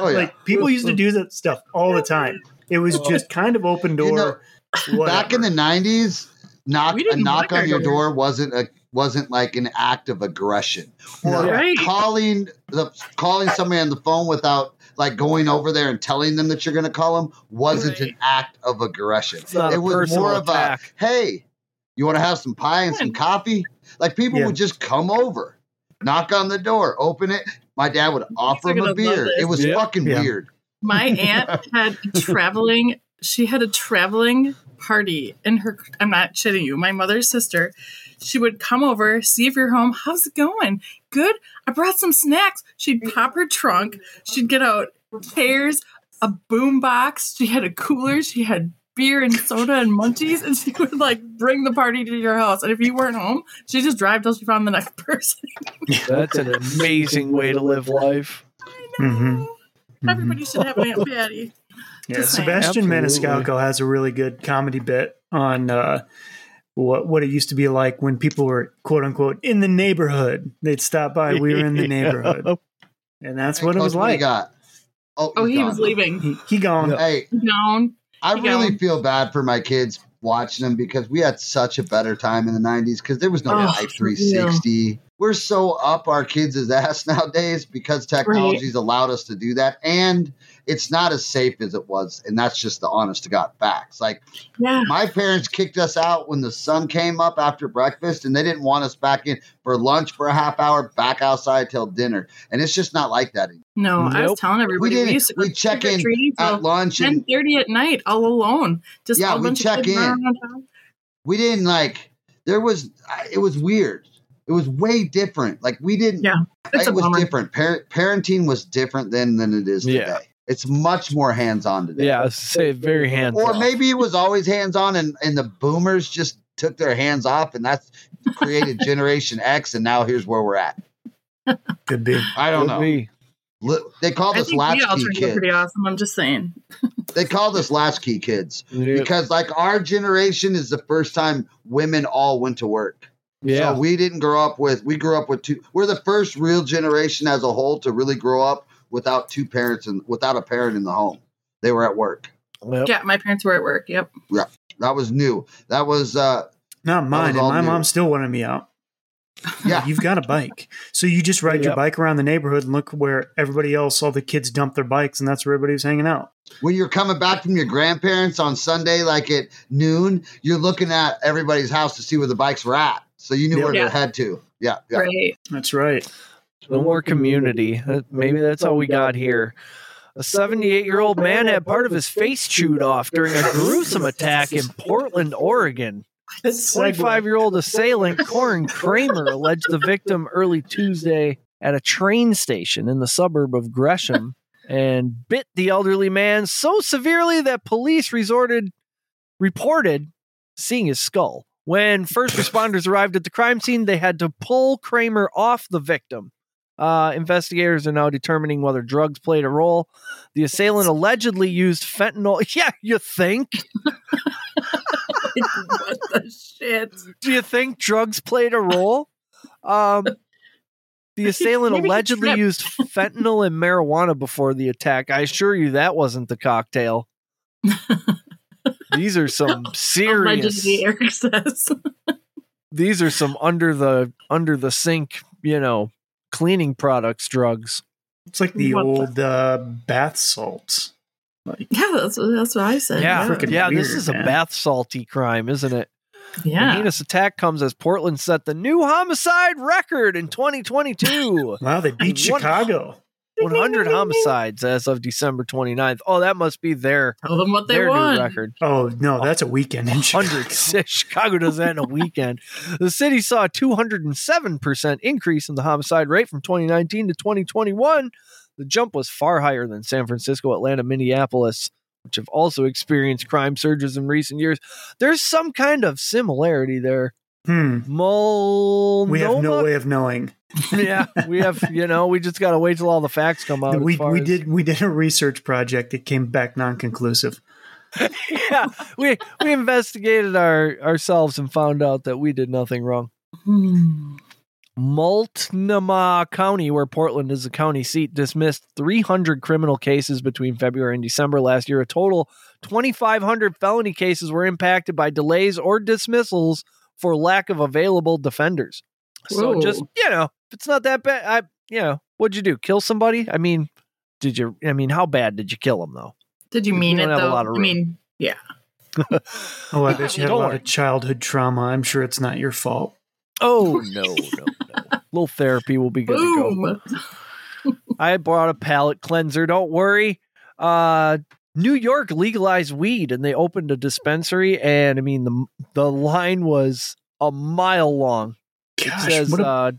Oh yeah. Like, people used to do that stuff all the time. It was just kind of open door. You know, Back in the '90s, knock a knock knock on your door. door wasn't a wasn't like an act of aggression or No. Right. calling the calling somebody on the phone without like going over there and telling them that you're going to call them wasn't an act of aggression. It's not a it was personal more of a hey, you want to have some pie and some coffee? Like people Yeah. would just come over, knock on the door, open it. My dad would offer are him a beer. this. It was Yeah. fucking Yeah. weird. My aunt had traveling. She had a traveling party in her. I'm not shitting you. My mother's sister. She would come over, see if you're home. How's it going? Good. I brought some snacks. She'd pop her trunk. She'd get out chairs, a boom box. She had a cooler. She had beer and soda and munchies, and she would like bring the party to your house. And if you weren't home, she'd just drive till she found the next person. That's an amazing way to live life. Mhm. Everybody should have an Aunt Patty. Yeah, Just. Sebastian Absolutely. Maniscalco has a really good comedy bit on uh, what what it used to be like when people were quote unquote in the neighborhood. They'd stop by. We were in the neighborhood, and that's what it Coach, was you like. got? Oh, Oh, he's he was leaving. He, he gone. Hey, Down. I You really know. feel bad for my kids watching them because we had such a better time in the 90s because there was no Oh, Life 360. We're so up our kids' ass nowadays because technology's allowed us to do that. And it's not as safe as it was. And that's just the honest to God facts. Like Yeah. my parents kicked us out when the sun came up after breakfast and they didn't want us back in for lunch for a half hour, back outside till dinner. And it's just not like that anymore. No, I was telling everybody We we, didn't- used to we check in At lunch ten and thirty at night, all alone. Just Yeah, we check in. running around town. we didn't like there was it was weird it was way different like we didn't Yeah, It's a it was bummer. different Par- parenting was different then than it is today Yeah. it's much more hands-on today Yeah, I was say very hands on or maybe it was always hands-on and, and the boomers just took their hands off and that's created generation x and now here's where we're at Could be. i don't Could know be. Li- they called I us think latchkey kids pretty awesome. I'm just saying. they called us latchkey kids Yeah. because like our generation is the first time women all went to work yeah. So we didn't grow up with we grew up with two we're the first real generation as a whole to really grow up without two parents and without a parent in the home. They were at work. Yep. Yeah, my parents were at work. Yep. Yeah. That was new. That was uh Not mine. And my new. mom still wanted me out. yeah. You've got a bike, so you just ride your bike around the neighborhood and look where everybody else, all the kids dump their bikes, and that's where everybody was hanging out. when you're coming back from your grandparents on Sunday, like at noon, you're looking at everybody's house to see where the bikes were at. So you knew where Yeah. to head to. Yeah. yeah. Right. That's right. No more community. Maybe that's all we got here. A 78 year old man had part of his face chewed off during a gruesome attack in Portland, Oregon. 25 year old assailant Corin Kramer alleged the victim early Tuesday at a train station in the suburb of Gresham and bit the elderly man so severely that police resorted reported seeing his skull. When first responders arrived at the crime scene, they had to pull Kramer off the victim. Uh, investigators are now determining whether drugs played a role. The assailant allegedly used fentanyl. Yeah, you think? what the shit? Do you think drugs played a role? Um, the assailant allegedly used fentanyl and marijuana before the attack. I assure you that wasn't the cocktail. These are some serious. Allegedly, Eric says. These are some under the under the sink, you know, cleaning products drugs. It's like the What the- old uh, bath salts. Like, yeah, that's, that's what I said. Yeah, Freaking yeah. this weird, is a bath salty crime, isn't it? The Yeah. heinous attack comes as Portland set the new homicide record in 2022. Wow, they beat One- Chicago. 100 homicides as of December 29th. Oh, that must be their Tell them what they their new want. record. Oh no, that's a weekend in Chicago. Chicago does that in a weekend. The city saw a 207% increase in the homicide rate from 2019 to 2021. The jump was far higher than San Francisco, Atlanta, Minneapolis, which have also experienced crime surges in recent years. There's some kind of similarity there. Hmm. Multnomah? We have no way of knowing. yeah, we have, you know, we just got to wait till all the facts come out. we we as- did we did a research project It came back non-conclusive. yeah, we we investigated our ourselves and found out that we did nothing wrong. Hmm. Multnomah County, where Portland is the county seat, dismissed 300 criminal cases between February and December last year. A total 2,500 felony cases were impacted by delays or dismissals for lack of available defenders. So Whoa. just you know, if it's not that bad, I you know, what'd you do? Kill somebody? I mean, did you? I mean, how bad did you kill them though? Did you We mean it don't have a though? lot of I mean, yeah. Oh, I bet you had a lot of childhood trauma. I'm sure it's not your fault. Oh no, no, no. little therapy will be good to go. I brought a palate cleanser. Don't worry. Uh, New York legalized weed, and they opened a dispensary. And I mean, the the line was a mile long. Gosh, it says what a- uh,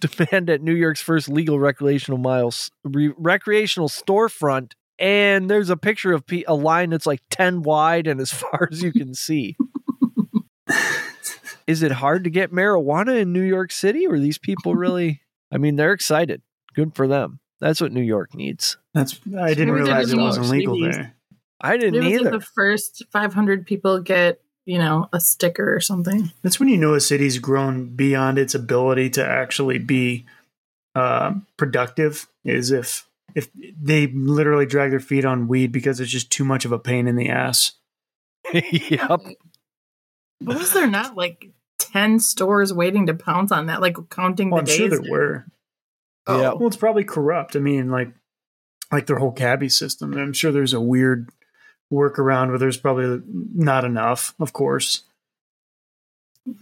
demand at New York's first legal recreational miles re- recreational storefront. And there's a picture of pe- a line that's like ten wide and as far as you can see. Is it hard to get marijuana in New York City? Or these people really? I mean, they're excited. Good for them. That's what New York needs. That's I didn't Maybe realize it wasn't legal there. I didn't It was like the first 500 people get, you know, a sticker or something. That's when you know a city's grown beyond its ability to actually be uh, productive. Is if if they literally drag their feet on weed because it's just too much of a pain in the ass. yep. But was there not like 10 stores waiting to pounce on that, like counting the I'm days? sure there were. Yeah. Well, it's probably corrupt. I mean, like like their whole cabbie system. I'm sure there's a weird workaround where there's probably not enough. Of course,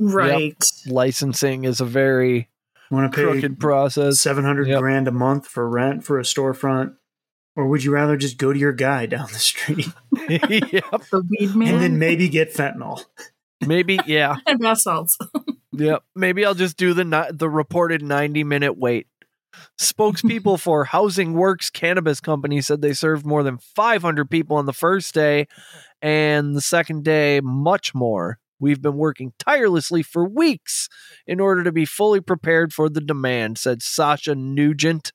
Right. Licensing is a very want to pay crooked process. seven hundred Yep. grand a month for rent for a storefront, or would you rather just go to your guy down the street yep. The weed man and then maybe get fentanyl? Maybe, yeah. and bath salts. Yep. Maybe I'll just do the ni- the reported 90 minute wait. Spokespeople for Housing Works Cannabis Company said they served more than 500 people on the first day and the second day much more. We've been working tirelessly for weeks in order to be fully prepared for the demand, said Sasha Nugent.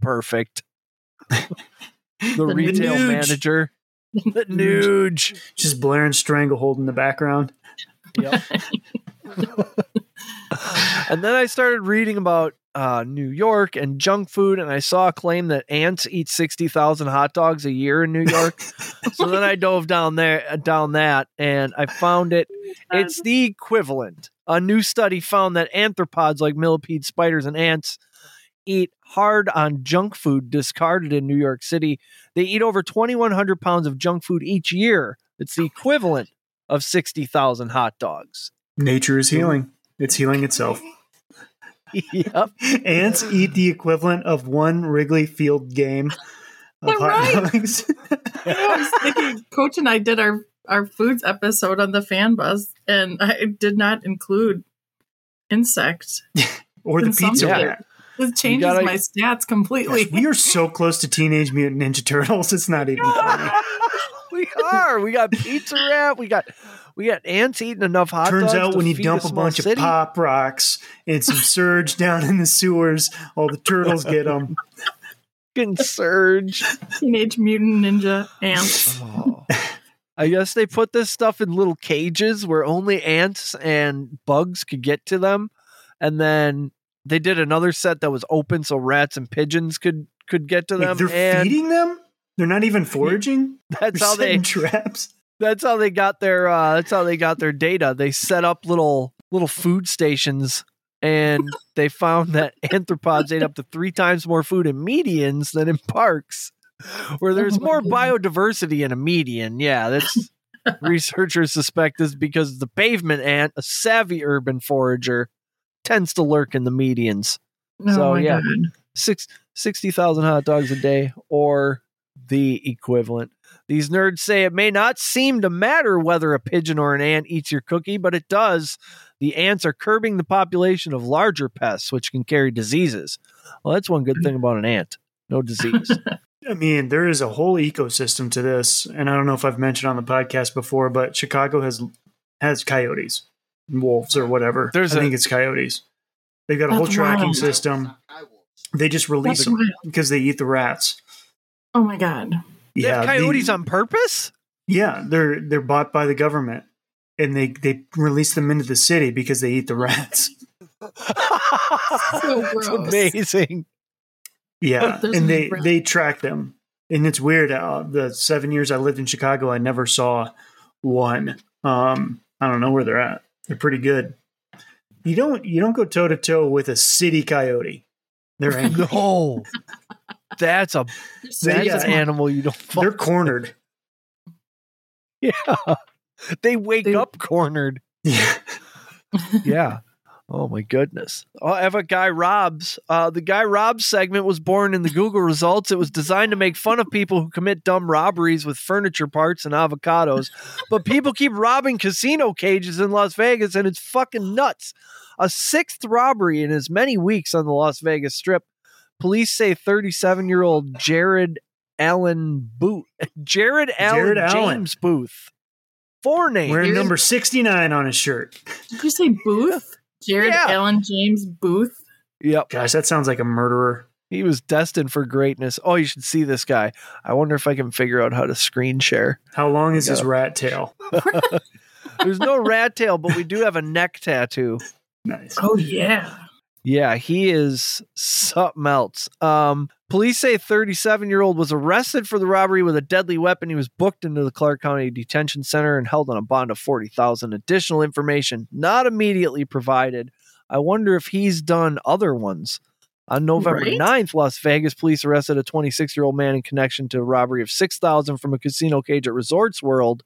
Perfect. the retail Nuge. manager. The Nuge. Just blaring stranglehold in the background. Yep. and then I started reading about uh, New York and junk food, and I saw a claim that ants eat sixty thousand hot dogs a year in New York. so then I dove down there, uh, down that, and I found it. It's the equivalent. A new study found that arthropods like millipede spiders and ants eat hard on junk food discarded in New York City. They eat over 2,100 pounds of junk food each year. It's the equivalent of 60,000 hot dogs. Nature is hmm. healing. It's healing itself. yep. Ants eat the equivalent of one Wrigley Field game of Yeah, hot right. dogs. I was thinking, Coach and I did our, our foods episode on the fan bus, and I did not include insect. or the pizza consumption. rat. It changes gotta- my stats completely. We are so close to Teenage Mutant Ninja Turtles. It's not even funny. we are. We got pizza wrap. We got we got ants eating enough hot Turns dogs. out when you dump a small bunch city. of pop rocks and some surge down in the sewers, all the turtles get them. fucking surge. Teenage Mutant Ninja ants. Oh. I guess they put this stuff in little cages where only ants and bugs could get to them, and then they did another set that was open so rats and pigeons could could get to them. they're and feeding them. They're not even foraging. that's They're how they traps. That's how they got their uh that's how they got their data they set up little little food stations and they found that anthropods ate up to three times more food in medians than in parks where there's Oh more biodiversity in a median yeah that's Researchers suspect this because the pavement ant, a savvy urban forager, tends to lurk in the medians. Oh So, yeah. god. Six, 60,000 hot dogs a day or the equivalent. These nerds say it may not seem to matter whether a pigeon or an ant eats your cookie, but it does. The ants are curbing the population of larger pests, which can carry diseases. Well, that's one good thing about an ant no disease. I mean, there is a whole ecosystem to this, and I don't know if I've mentioned on the podcast before, but Chicago has has coyotes, wolves, or whatever. There's I a- think it's coyotes. They've got a whole tracking wild. system. They just release That's them wild. because they eat the rats. Oh my god. They have the- coyotes on purpose? Yeah, they're they're bought by the government, and they they release them into the city because they eat the rats. So It's amazing. Yeah, Those and they rats. they track them, and it's weird. Uh, the seven years I lived in Chicago, I never saw one. Um, I don't know where they're at. They're pretty good. You don't you don't go toe to toe with a city coyote. They're angry. No. That's a that's yeah, an animal you don't fuck. they're cornered. Yeah. They wake They- up cornered. Yeah, Yeah. Oh my goodness. Oh, I have a guy Robs. Uh, the guy Robs segment was born in the Google results. It was designed to make fun of people who commit dumb robberies with furniture parts and avocados. but people keep robbing casino cages in Las Vegas, and it's fucking nuts. A sixth robbery in as many weeks on the Las Vegas Strip. Police say 37 year old Jared Allen Booth. Jared Allen Jared Allen. James Booth. Four names. wearing number sixty nine on his shirt. Did you say Booth? Jared Yeah. Allen James Booth. Yep. Gosh, that sounds like a murderer. He was destined for greatness. Oh, you should see this guy. I wonder if I can figure out how to screen share. How long is his rat tail? There's no rat tail, but we do have a neck tattoo. Nice. Oh yeah. Yeah, he is something else. Um, police say 37 year old was arrested for the robbery with a deadly weapon. He was booked into the Clark County Detention Center and held on a bond of 40,000. Additional information not immediately provided. I wonder if he's done other ones. On November Right? 9th, Las Vegas police arrested a 26 year old man in connection to a robbery of 6,000 from a casino cage at Resorts World.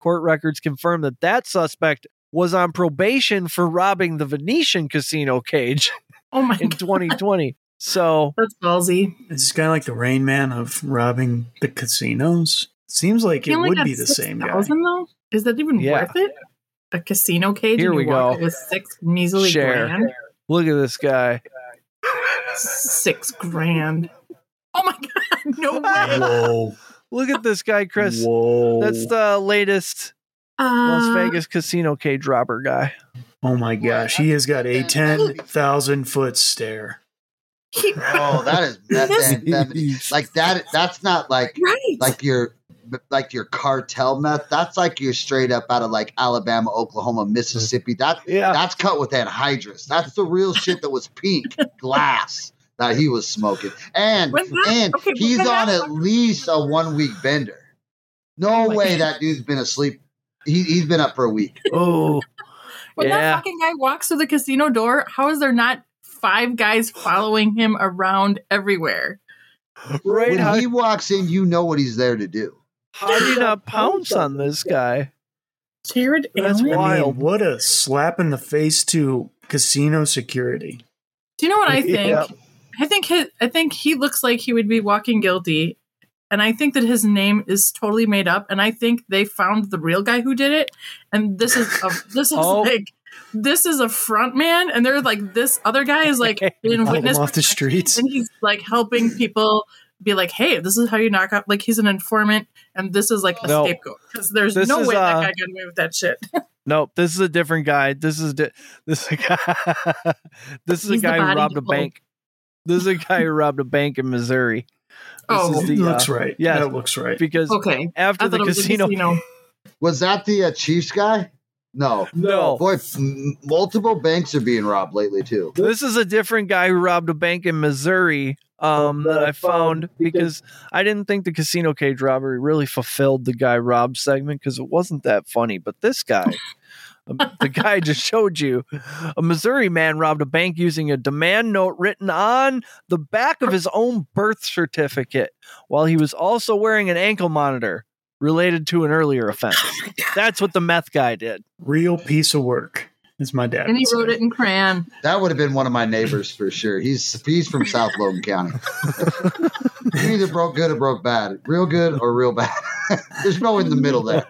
Court records confirm that that suspect was on probation for robbing the Venetian casino cage Oh my in god. 2020. So That's ballsy. Is this guy like the Rain Man of robbing the casinos? Seems like it would got be the same guy. 6,000 though. Is that even Yeah. worth it? A casino cage. Here we go. With six measly Share. grand. look at this guy. Six grand. Oh my god! No way. Whoa. Look at this guy, Chris. Whoa. That's the latest Las Uh, Vegas casino cage robber guy. oh my gosh. He has got a 10,000 foot stare. Oh, that is methamphetamine. like that. That's not like right. like your like your cartel meth. That's like you're straight up out of like Alabama, Oklahoma, Mississippi. That Yeah. that's cut with anhydrous. That's the real shit that was pink glass that he was smoking. And that- and okay, he's on at least a one week bender. No Oh way God. that dude's been asleep. He, he's been up for a week. Oh, when yeah. that fucking guy walks through the casino door, how is there not five guys following him around everywhere? right. When How, he walks in, you know what he's there to do. how do you not pounce on this guy? Jared That's Allen. wild. What a slap in the face to casino security. Do you know what I think? Yeah. I think his, I think he looks like he would be walking guilty, and I think that his name is totally made up. And I think they found the real guy who did it, and this is a, this is Oh. like this is a front man, and they're like this other guy is like in witness off the streets. and he's like helping people be like, hey, this is how you knock out. Like he's an informant, and this is like a No. scapegoat because there's no way that uh, guy got away with that shit. Nope, this is a different guy. This is di- this is a guy. this is a He's the guy who robbed a bank. This is a guy who robbed a bank in Missouri. This oh, is the, looks uh, right. yeah. that looks right. because okay. after the thought it was casino, casino. Was that the uh, Chiefs guy? No. no, Boy, m- multiple banks are being robbed lately too. this is a different guy who robbed a bank in Missouri. Um, that I found because I didn't think the casino cage robbery really fulfilled the guy robbed segment because it wasn't that funny. But this guy, Um, the guy just showed you, a Missouri man robbed a bank using a demand note written on the back of his own birth certificate while he was also wearing an ankle monitor. related to an earlier offense. Oh That's what the meth guy did. Real piece of work, as my dad. And he wrote it in crayon. That would have been one of my neighbors for sure. He's he's from South Logan County. you either broke good or broke bad. Real good or real bad. There's no in the middle there.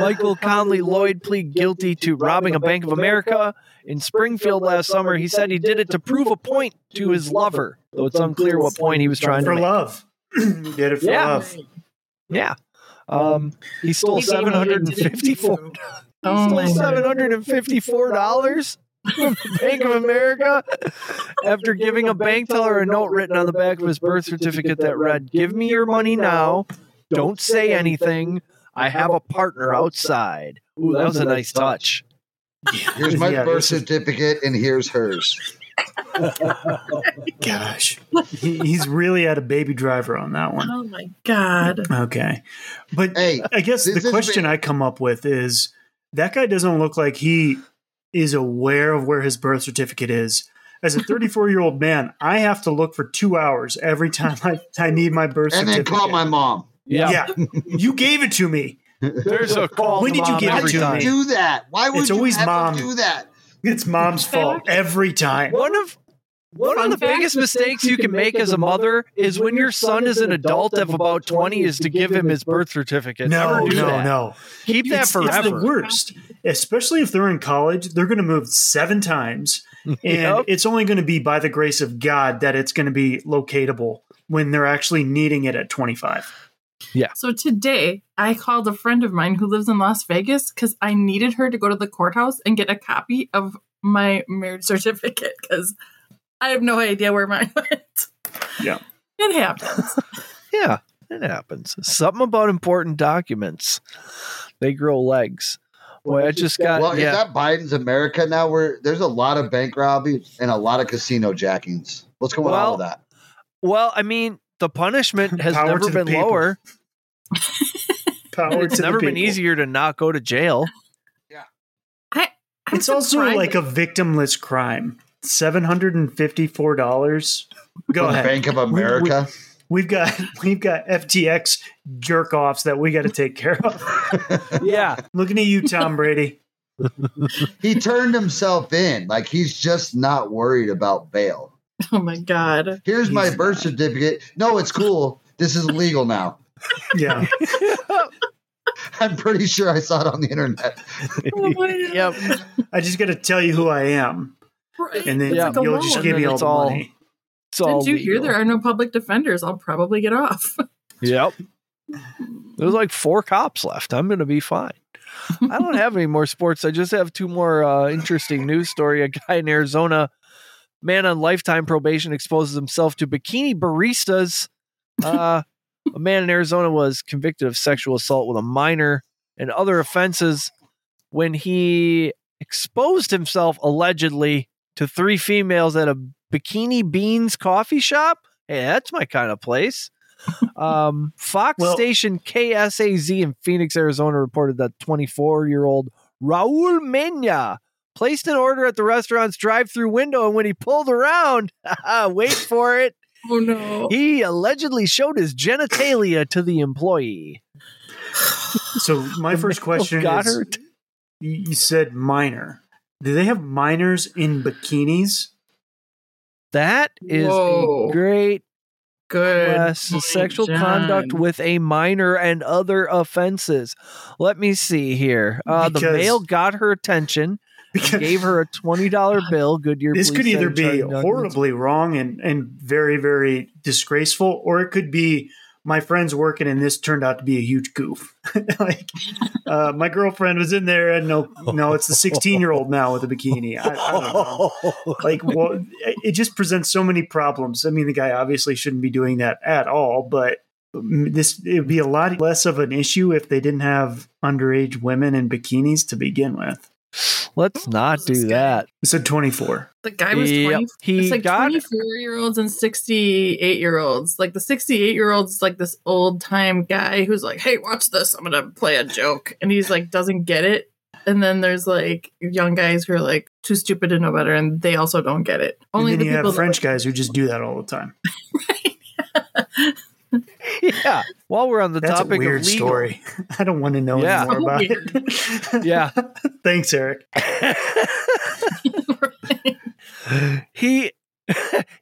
Michael Conley Lloyd plead guilty to robbing a Bank of America in Springfield last summer. He said he did it to prove a point to his lover, though it's unclear what point he was trying to for make. love. he did it for Yeah. love. Yeah. Um, he stole seven hundred and fifty-four. Oh my Stole seven hundred and fifty-four dollars from Bank of America after giving a bank teller a note written on the back of his birth certificate that read, "Give me your money now. Don't say anything. I have a partner outside." Ooh, that was a nice touch. Here's my Yeah, birth certificate and here's hers. Gosh, he, he's really had a baby driver on that one. Oh my god. Okay, but Hey, I guess the question been- I come up with is that guy doesn't look like he is aware of where his birth certificate is. As a 34 year old man, I have to look for two hours every time I, I need my birth certificate. and then call my mom. yeah. yeah. you gave it to me. There's a call. When did you give it to time. me? Do that. Why would It's you always mom. do that? It's mom's fault every time. One of one Fun of the fact? biggest mistakes you can make as a mother is when your son is an adult of about 20 is to give him his birth certificate. No, Never no, that. no. Keep that it's, it's the worst, especially if they're in college. They're going to move seven times, and Yep. it's only going to be by the grace of God that it's going to be locatable when they're actually needing it at 25. Yeah. So today I called a friend of mine who lives in Las Vegas because I needed her to go to the courthouse and get a copy of my marriage certificate because I have no idea where mine went. Yeah. It happens. Yeah, it happens. Something about important documents. They grow legs. Boy, I just got Well, yeah. is that Biden's America now? Where there's a lot of bank robberies and a lot of casino jackings. What's going Well, on with that? well, I mean, the punishment has Power never to been people. lower. Power It's to the never been easier to not go to jail. Yeah, I'm It's also surprised- like a victimless crime. Seven hundred and fifty-four dollars. Go From the ahead. Bank of We- we- America. We've got we've got FTX jerk offs that we got to take care of. Yeah. Looking at you, Tom Brady. he turned himself in. Like he's just not worried about bail. oh my god. Here's my birth not. certificate. No, it's cool. This is legal now. Yeah. I'm pretty sure I saw it on the internet. Oh my God. yep. I just got to tell you who I am, Right. and then Yeah. Like you'll just give then me all it's the all- money. It's all Did you hear there are no public defenders? I'll probably get off. Yep. There's like four cops left. I'm going to be fine. I don't have any more sports. I just have two more uh, interesting news story. A guy in Arizona, man on lifetime probation, exposes himself to bikini baristas. Uh, a man in Arizona was convicted of sexual assault with a minor and other offenses when he exposed himself allegedly to three females at a Bikini Beans coffee shop. Hey, that's my kind of place. Um, Fox Well- station KSAZ in Phoenix, Arizona reported that 24 year old Raul Mena placed an order at the restaurant's drive through window. And when he pulled around, wait for it, oh no. he allegedly showed his genitalia to the employee. So my first question Got is: you you said minor. Do they have minors in bikinis? That is Whoa. a great Good. Yes, point, sexual John. conduct with a minor and other offenses. Let me see here. Uh, the Because- male got her attention, Because gave her a twenty dollar bill. Goodyear. this could either be horribly wrong and, and very, very disgraceful, or it could be my friend's working and this turned out to be a huge goof. like uh, my girlfriend was in there and no, no, it's the 16 year old now with a bikini. I, I don't know. Like, well, it just presents so many problems. I mean, the guy obviously shouldn't be doing that at all, but this it would be a lot less of an issue if they didn't have underage women in bikinis to begin with. Let's oh, not Who's this do guy? that. It said 24. The guy was Yep. Uh, 20. He it's like got 24 year olds and 68 year olds. Like the 68 year old's like this old time guy who's like, hey, watch this. I'm going to play a joke. And he's like, doesn't get it. And then there's like young guys who are like too stupid to know better and they also don't get it. Only and then the you people have French guys who just do that all the time. yeah. While we're on the That's a topic weird of legal, story. I don't want to know Yeah. any more about Weird. it. Yeah. Thanks, Eric. he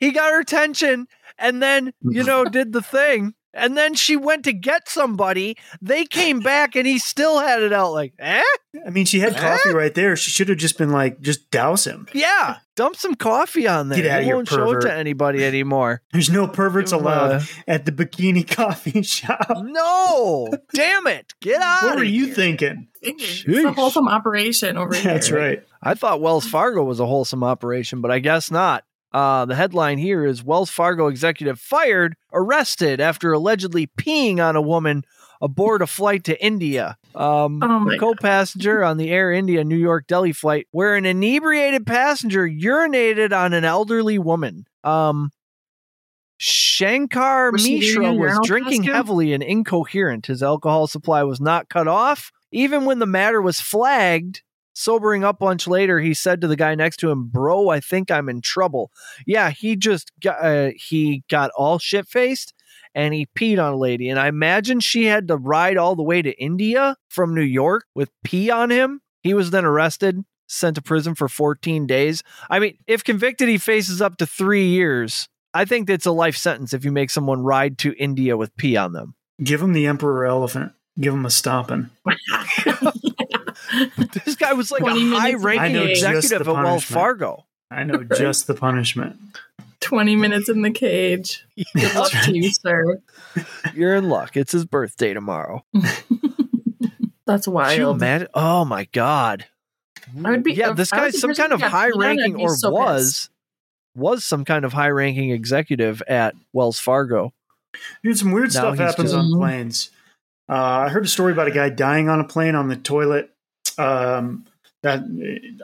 he got her attention and then you know did the thing and then she went to get somebody they came back and he still had it out like eh I mean, she had coffee right there. She should have just been like, just douse him. yeah dump some coffee on there Get outta you here, won't show it pervert. to anybody anymore There's no perverts allowed a- at the bikini coffee shop. no damn it get out What of are you here. thinking? It's a wholesome operation over here. That's right. I thought Wells Fargo was a wholesome operation, but I guess not. Uh, the headline here is Wells Fargo executive fired, arrested after allegedly peeing on a woman aboard a flight to India. Um, Oh my a co-passenger on the Air India New York Delhi flight, where an inebriated passenger urinated on an elderly woman. Um, Shankar Was Mishra was drinking costume? heavily and incoherent. His alcohol supply was not cut off. Even when the matter was flagged, sobering up lunch later, he said to the guy next to him, "Bro, I think I'm in trouble." Yeah, he just got uh, he got all shit faced and he peed on a lady, and I imagine she had to ride all the way to India from New York with pee on him. He was then arrested, sent to prison for 14 days. I mean, if convicted, he faces up to three years. I think that's a life sentence if you make someone ride to India with pee on them. Give him the emperor elephant. Give him a stomping. This guy was like 20 a minutes high ranking executive at Wells. Fargo. I know just the punishment. 20 minutes in the cage. Good luck to you, sir. You're in luck. It's his birthday tomorrow. That's Could wild. imagine? Oh my god. I would be Yeah, this I guy's some kind of high ranking or so was was some kind of high ranking executive at Wells Fargo. Dude, some weird Now stuff happens just- on planes. Uh, I heard a story about a guy dying on a plane on the toilet. Um, that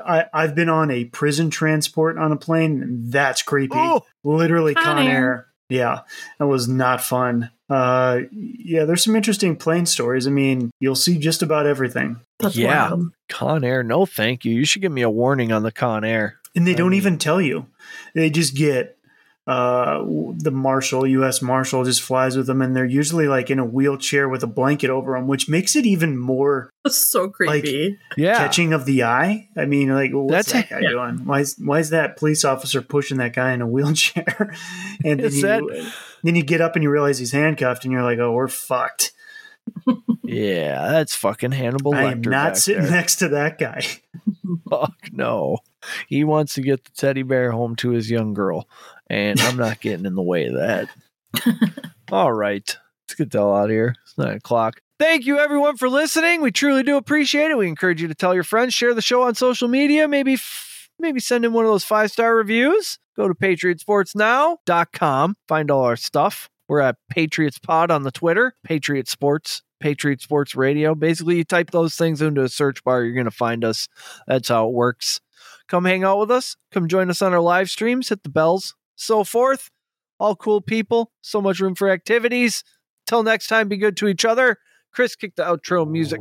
I, I've been on a prison transport on a plane, that's creepy. Oh, Literally Con Con Air. Air. Yeah, that was not fun. Uh, yeah, there's some interesting plane stories. I mean, you'll see just about everything, That's Yeah. wild. Con Air. No, thank you. You should give me a warning on the Con Air. and they I don't mean- even tell you. They just get uh, the marshal, U.S. Marshal, just flies with them, and they're usually like in a wheelchair with a blanket over them, which makes it even more That's so creepy. Yeah. catching of the eye. I mean, like, what's That's- that guy doing? Why is why is that police officer pushing that guy in a wheelchair? and then Is you, that- then you get up and you realize he's handcuffed, and you're like, oh, we're fucked. Yeah, that's fucking Hannibal I am not sitting there. next to that guy. Fuck no. He wants to get the teddy bear home to his young girl, and I'm not getting in the way of that. All right. Let's get the hell out of here. It's nine o'clock. Thank you, everyone, for listening. We truly do appreciate it. We encourage you to tell your friends, share the show on social media, maybe f- maybe send in one of those five star reviews. Go to patriotsportsnow.com, find all our stuff. We're at Patriots Pod on the Twitter, Patriot Sports, Patriot Sports Radio. Basically, you type those things into a search bar, you're going to find us. That's how it works. Come hang out with us. Come join us on our live streams, hit the bells, so forth. All cool people. So much room for activities. Till next time, be good to each other. Chris, kick the outro music.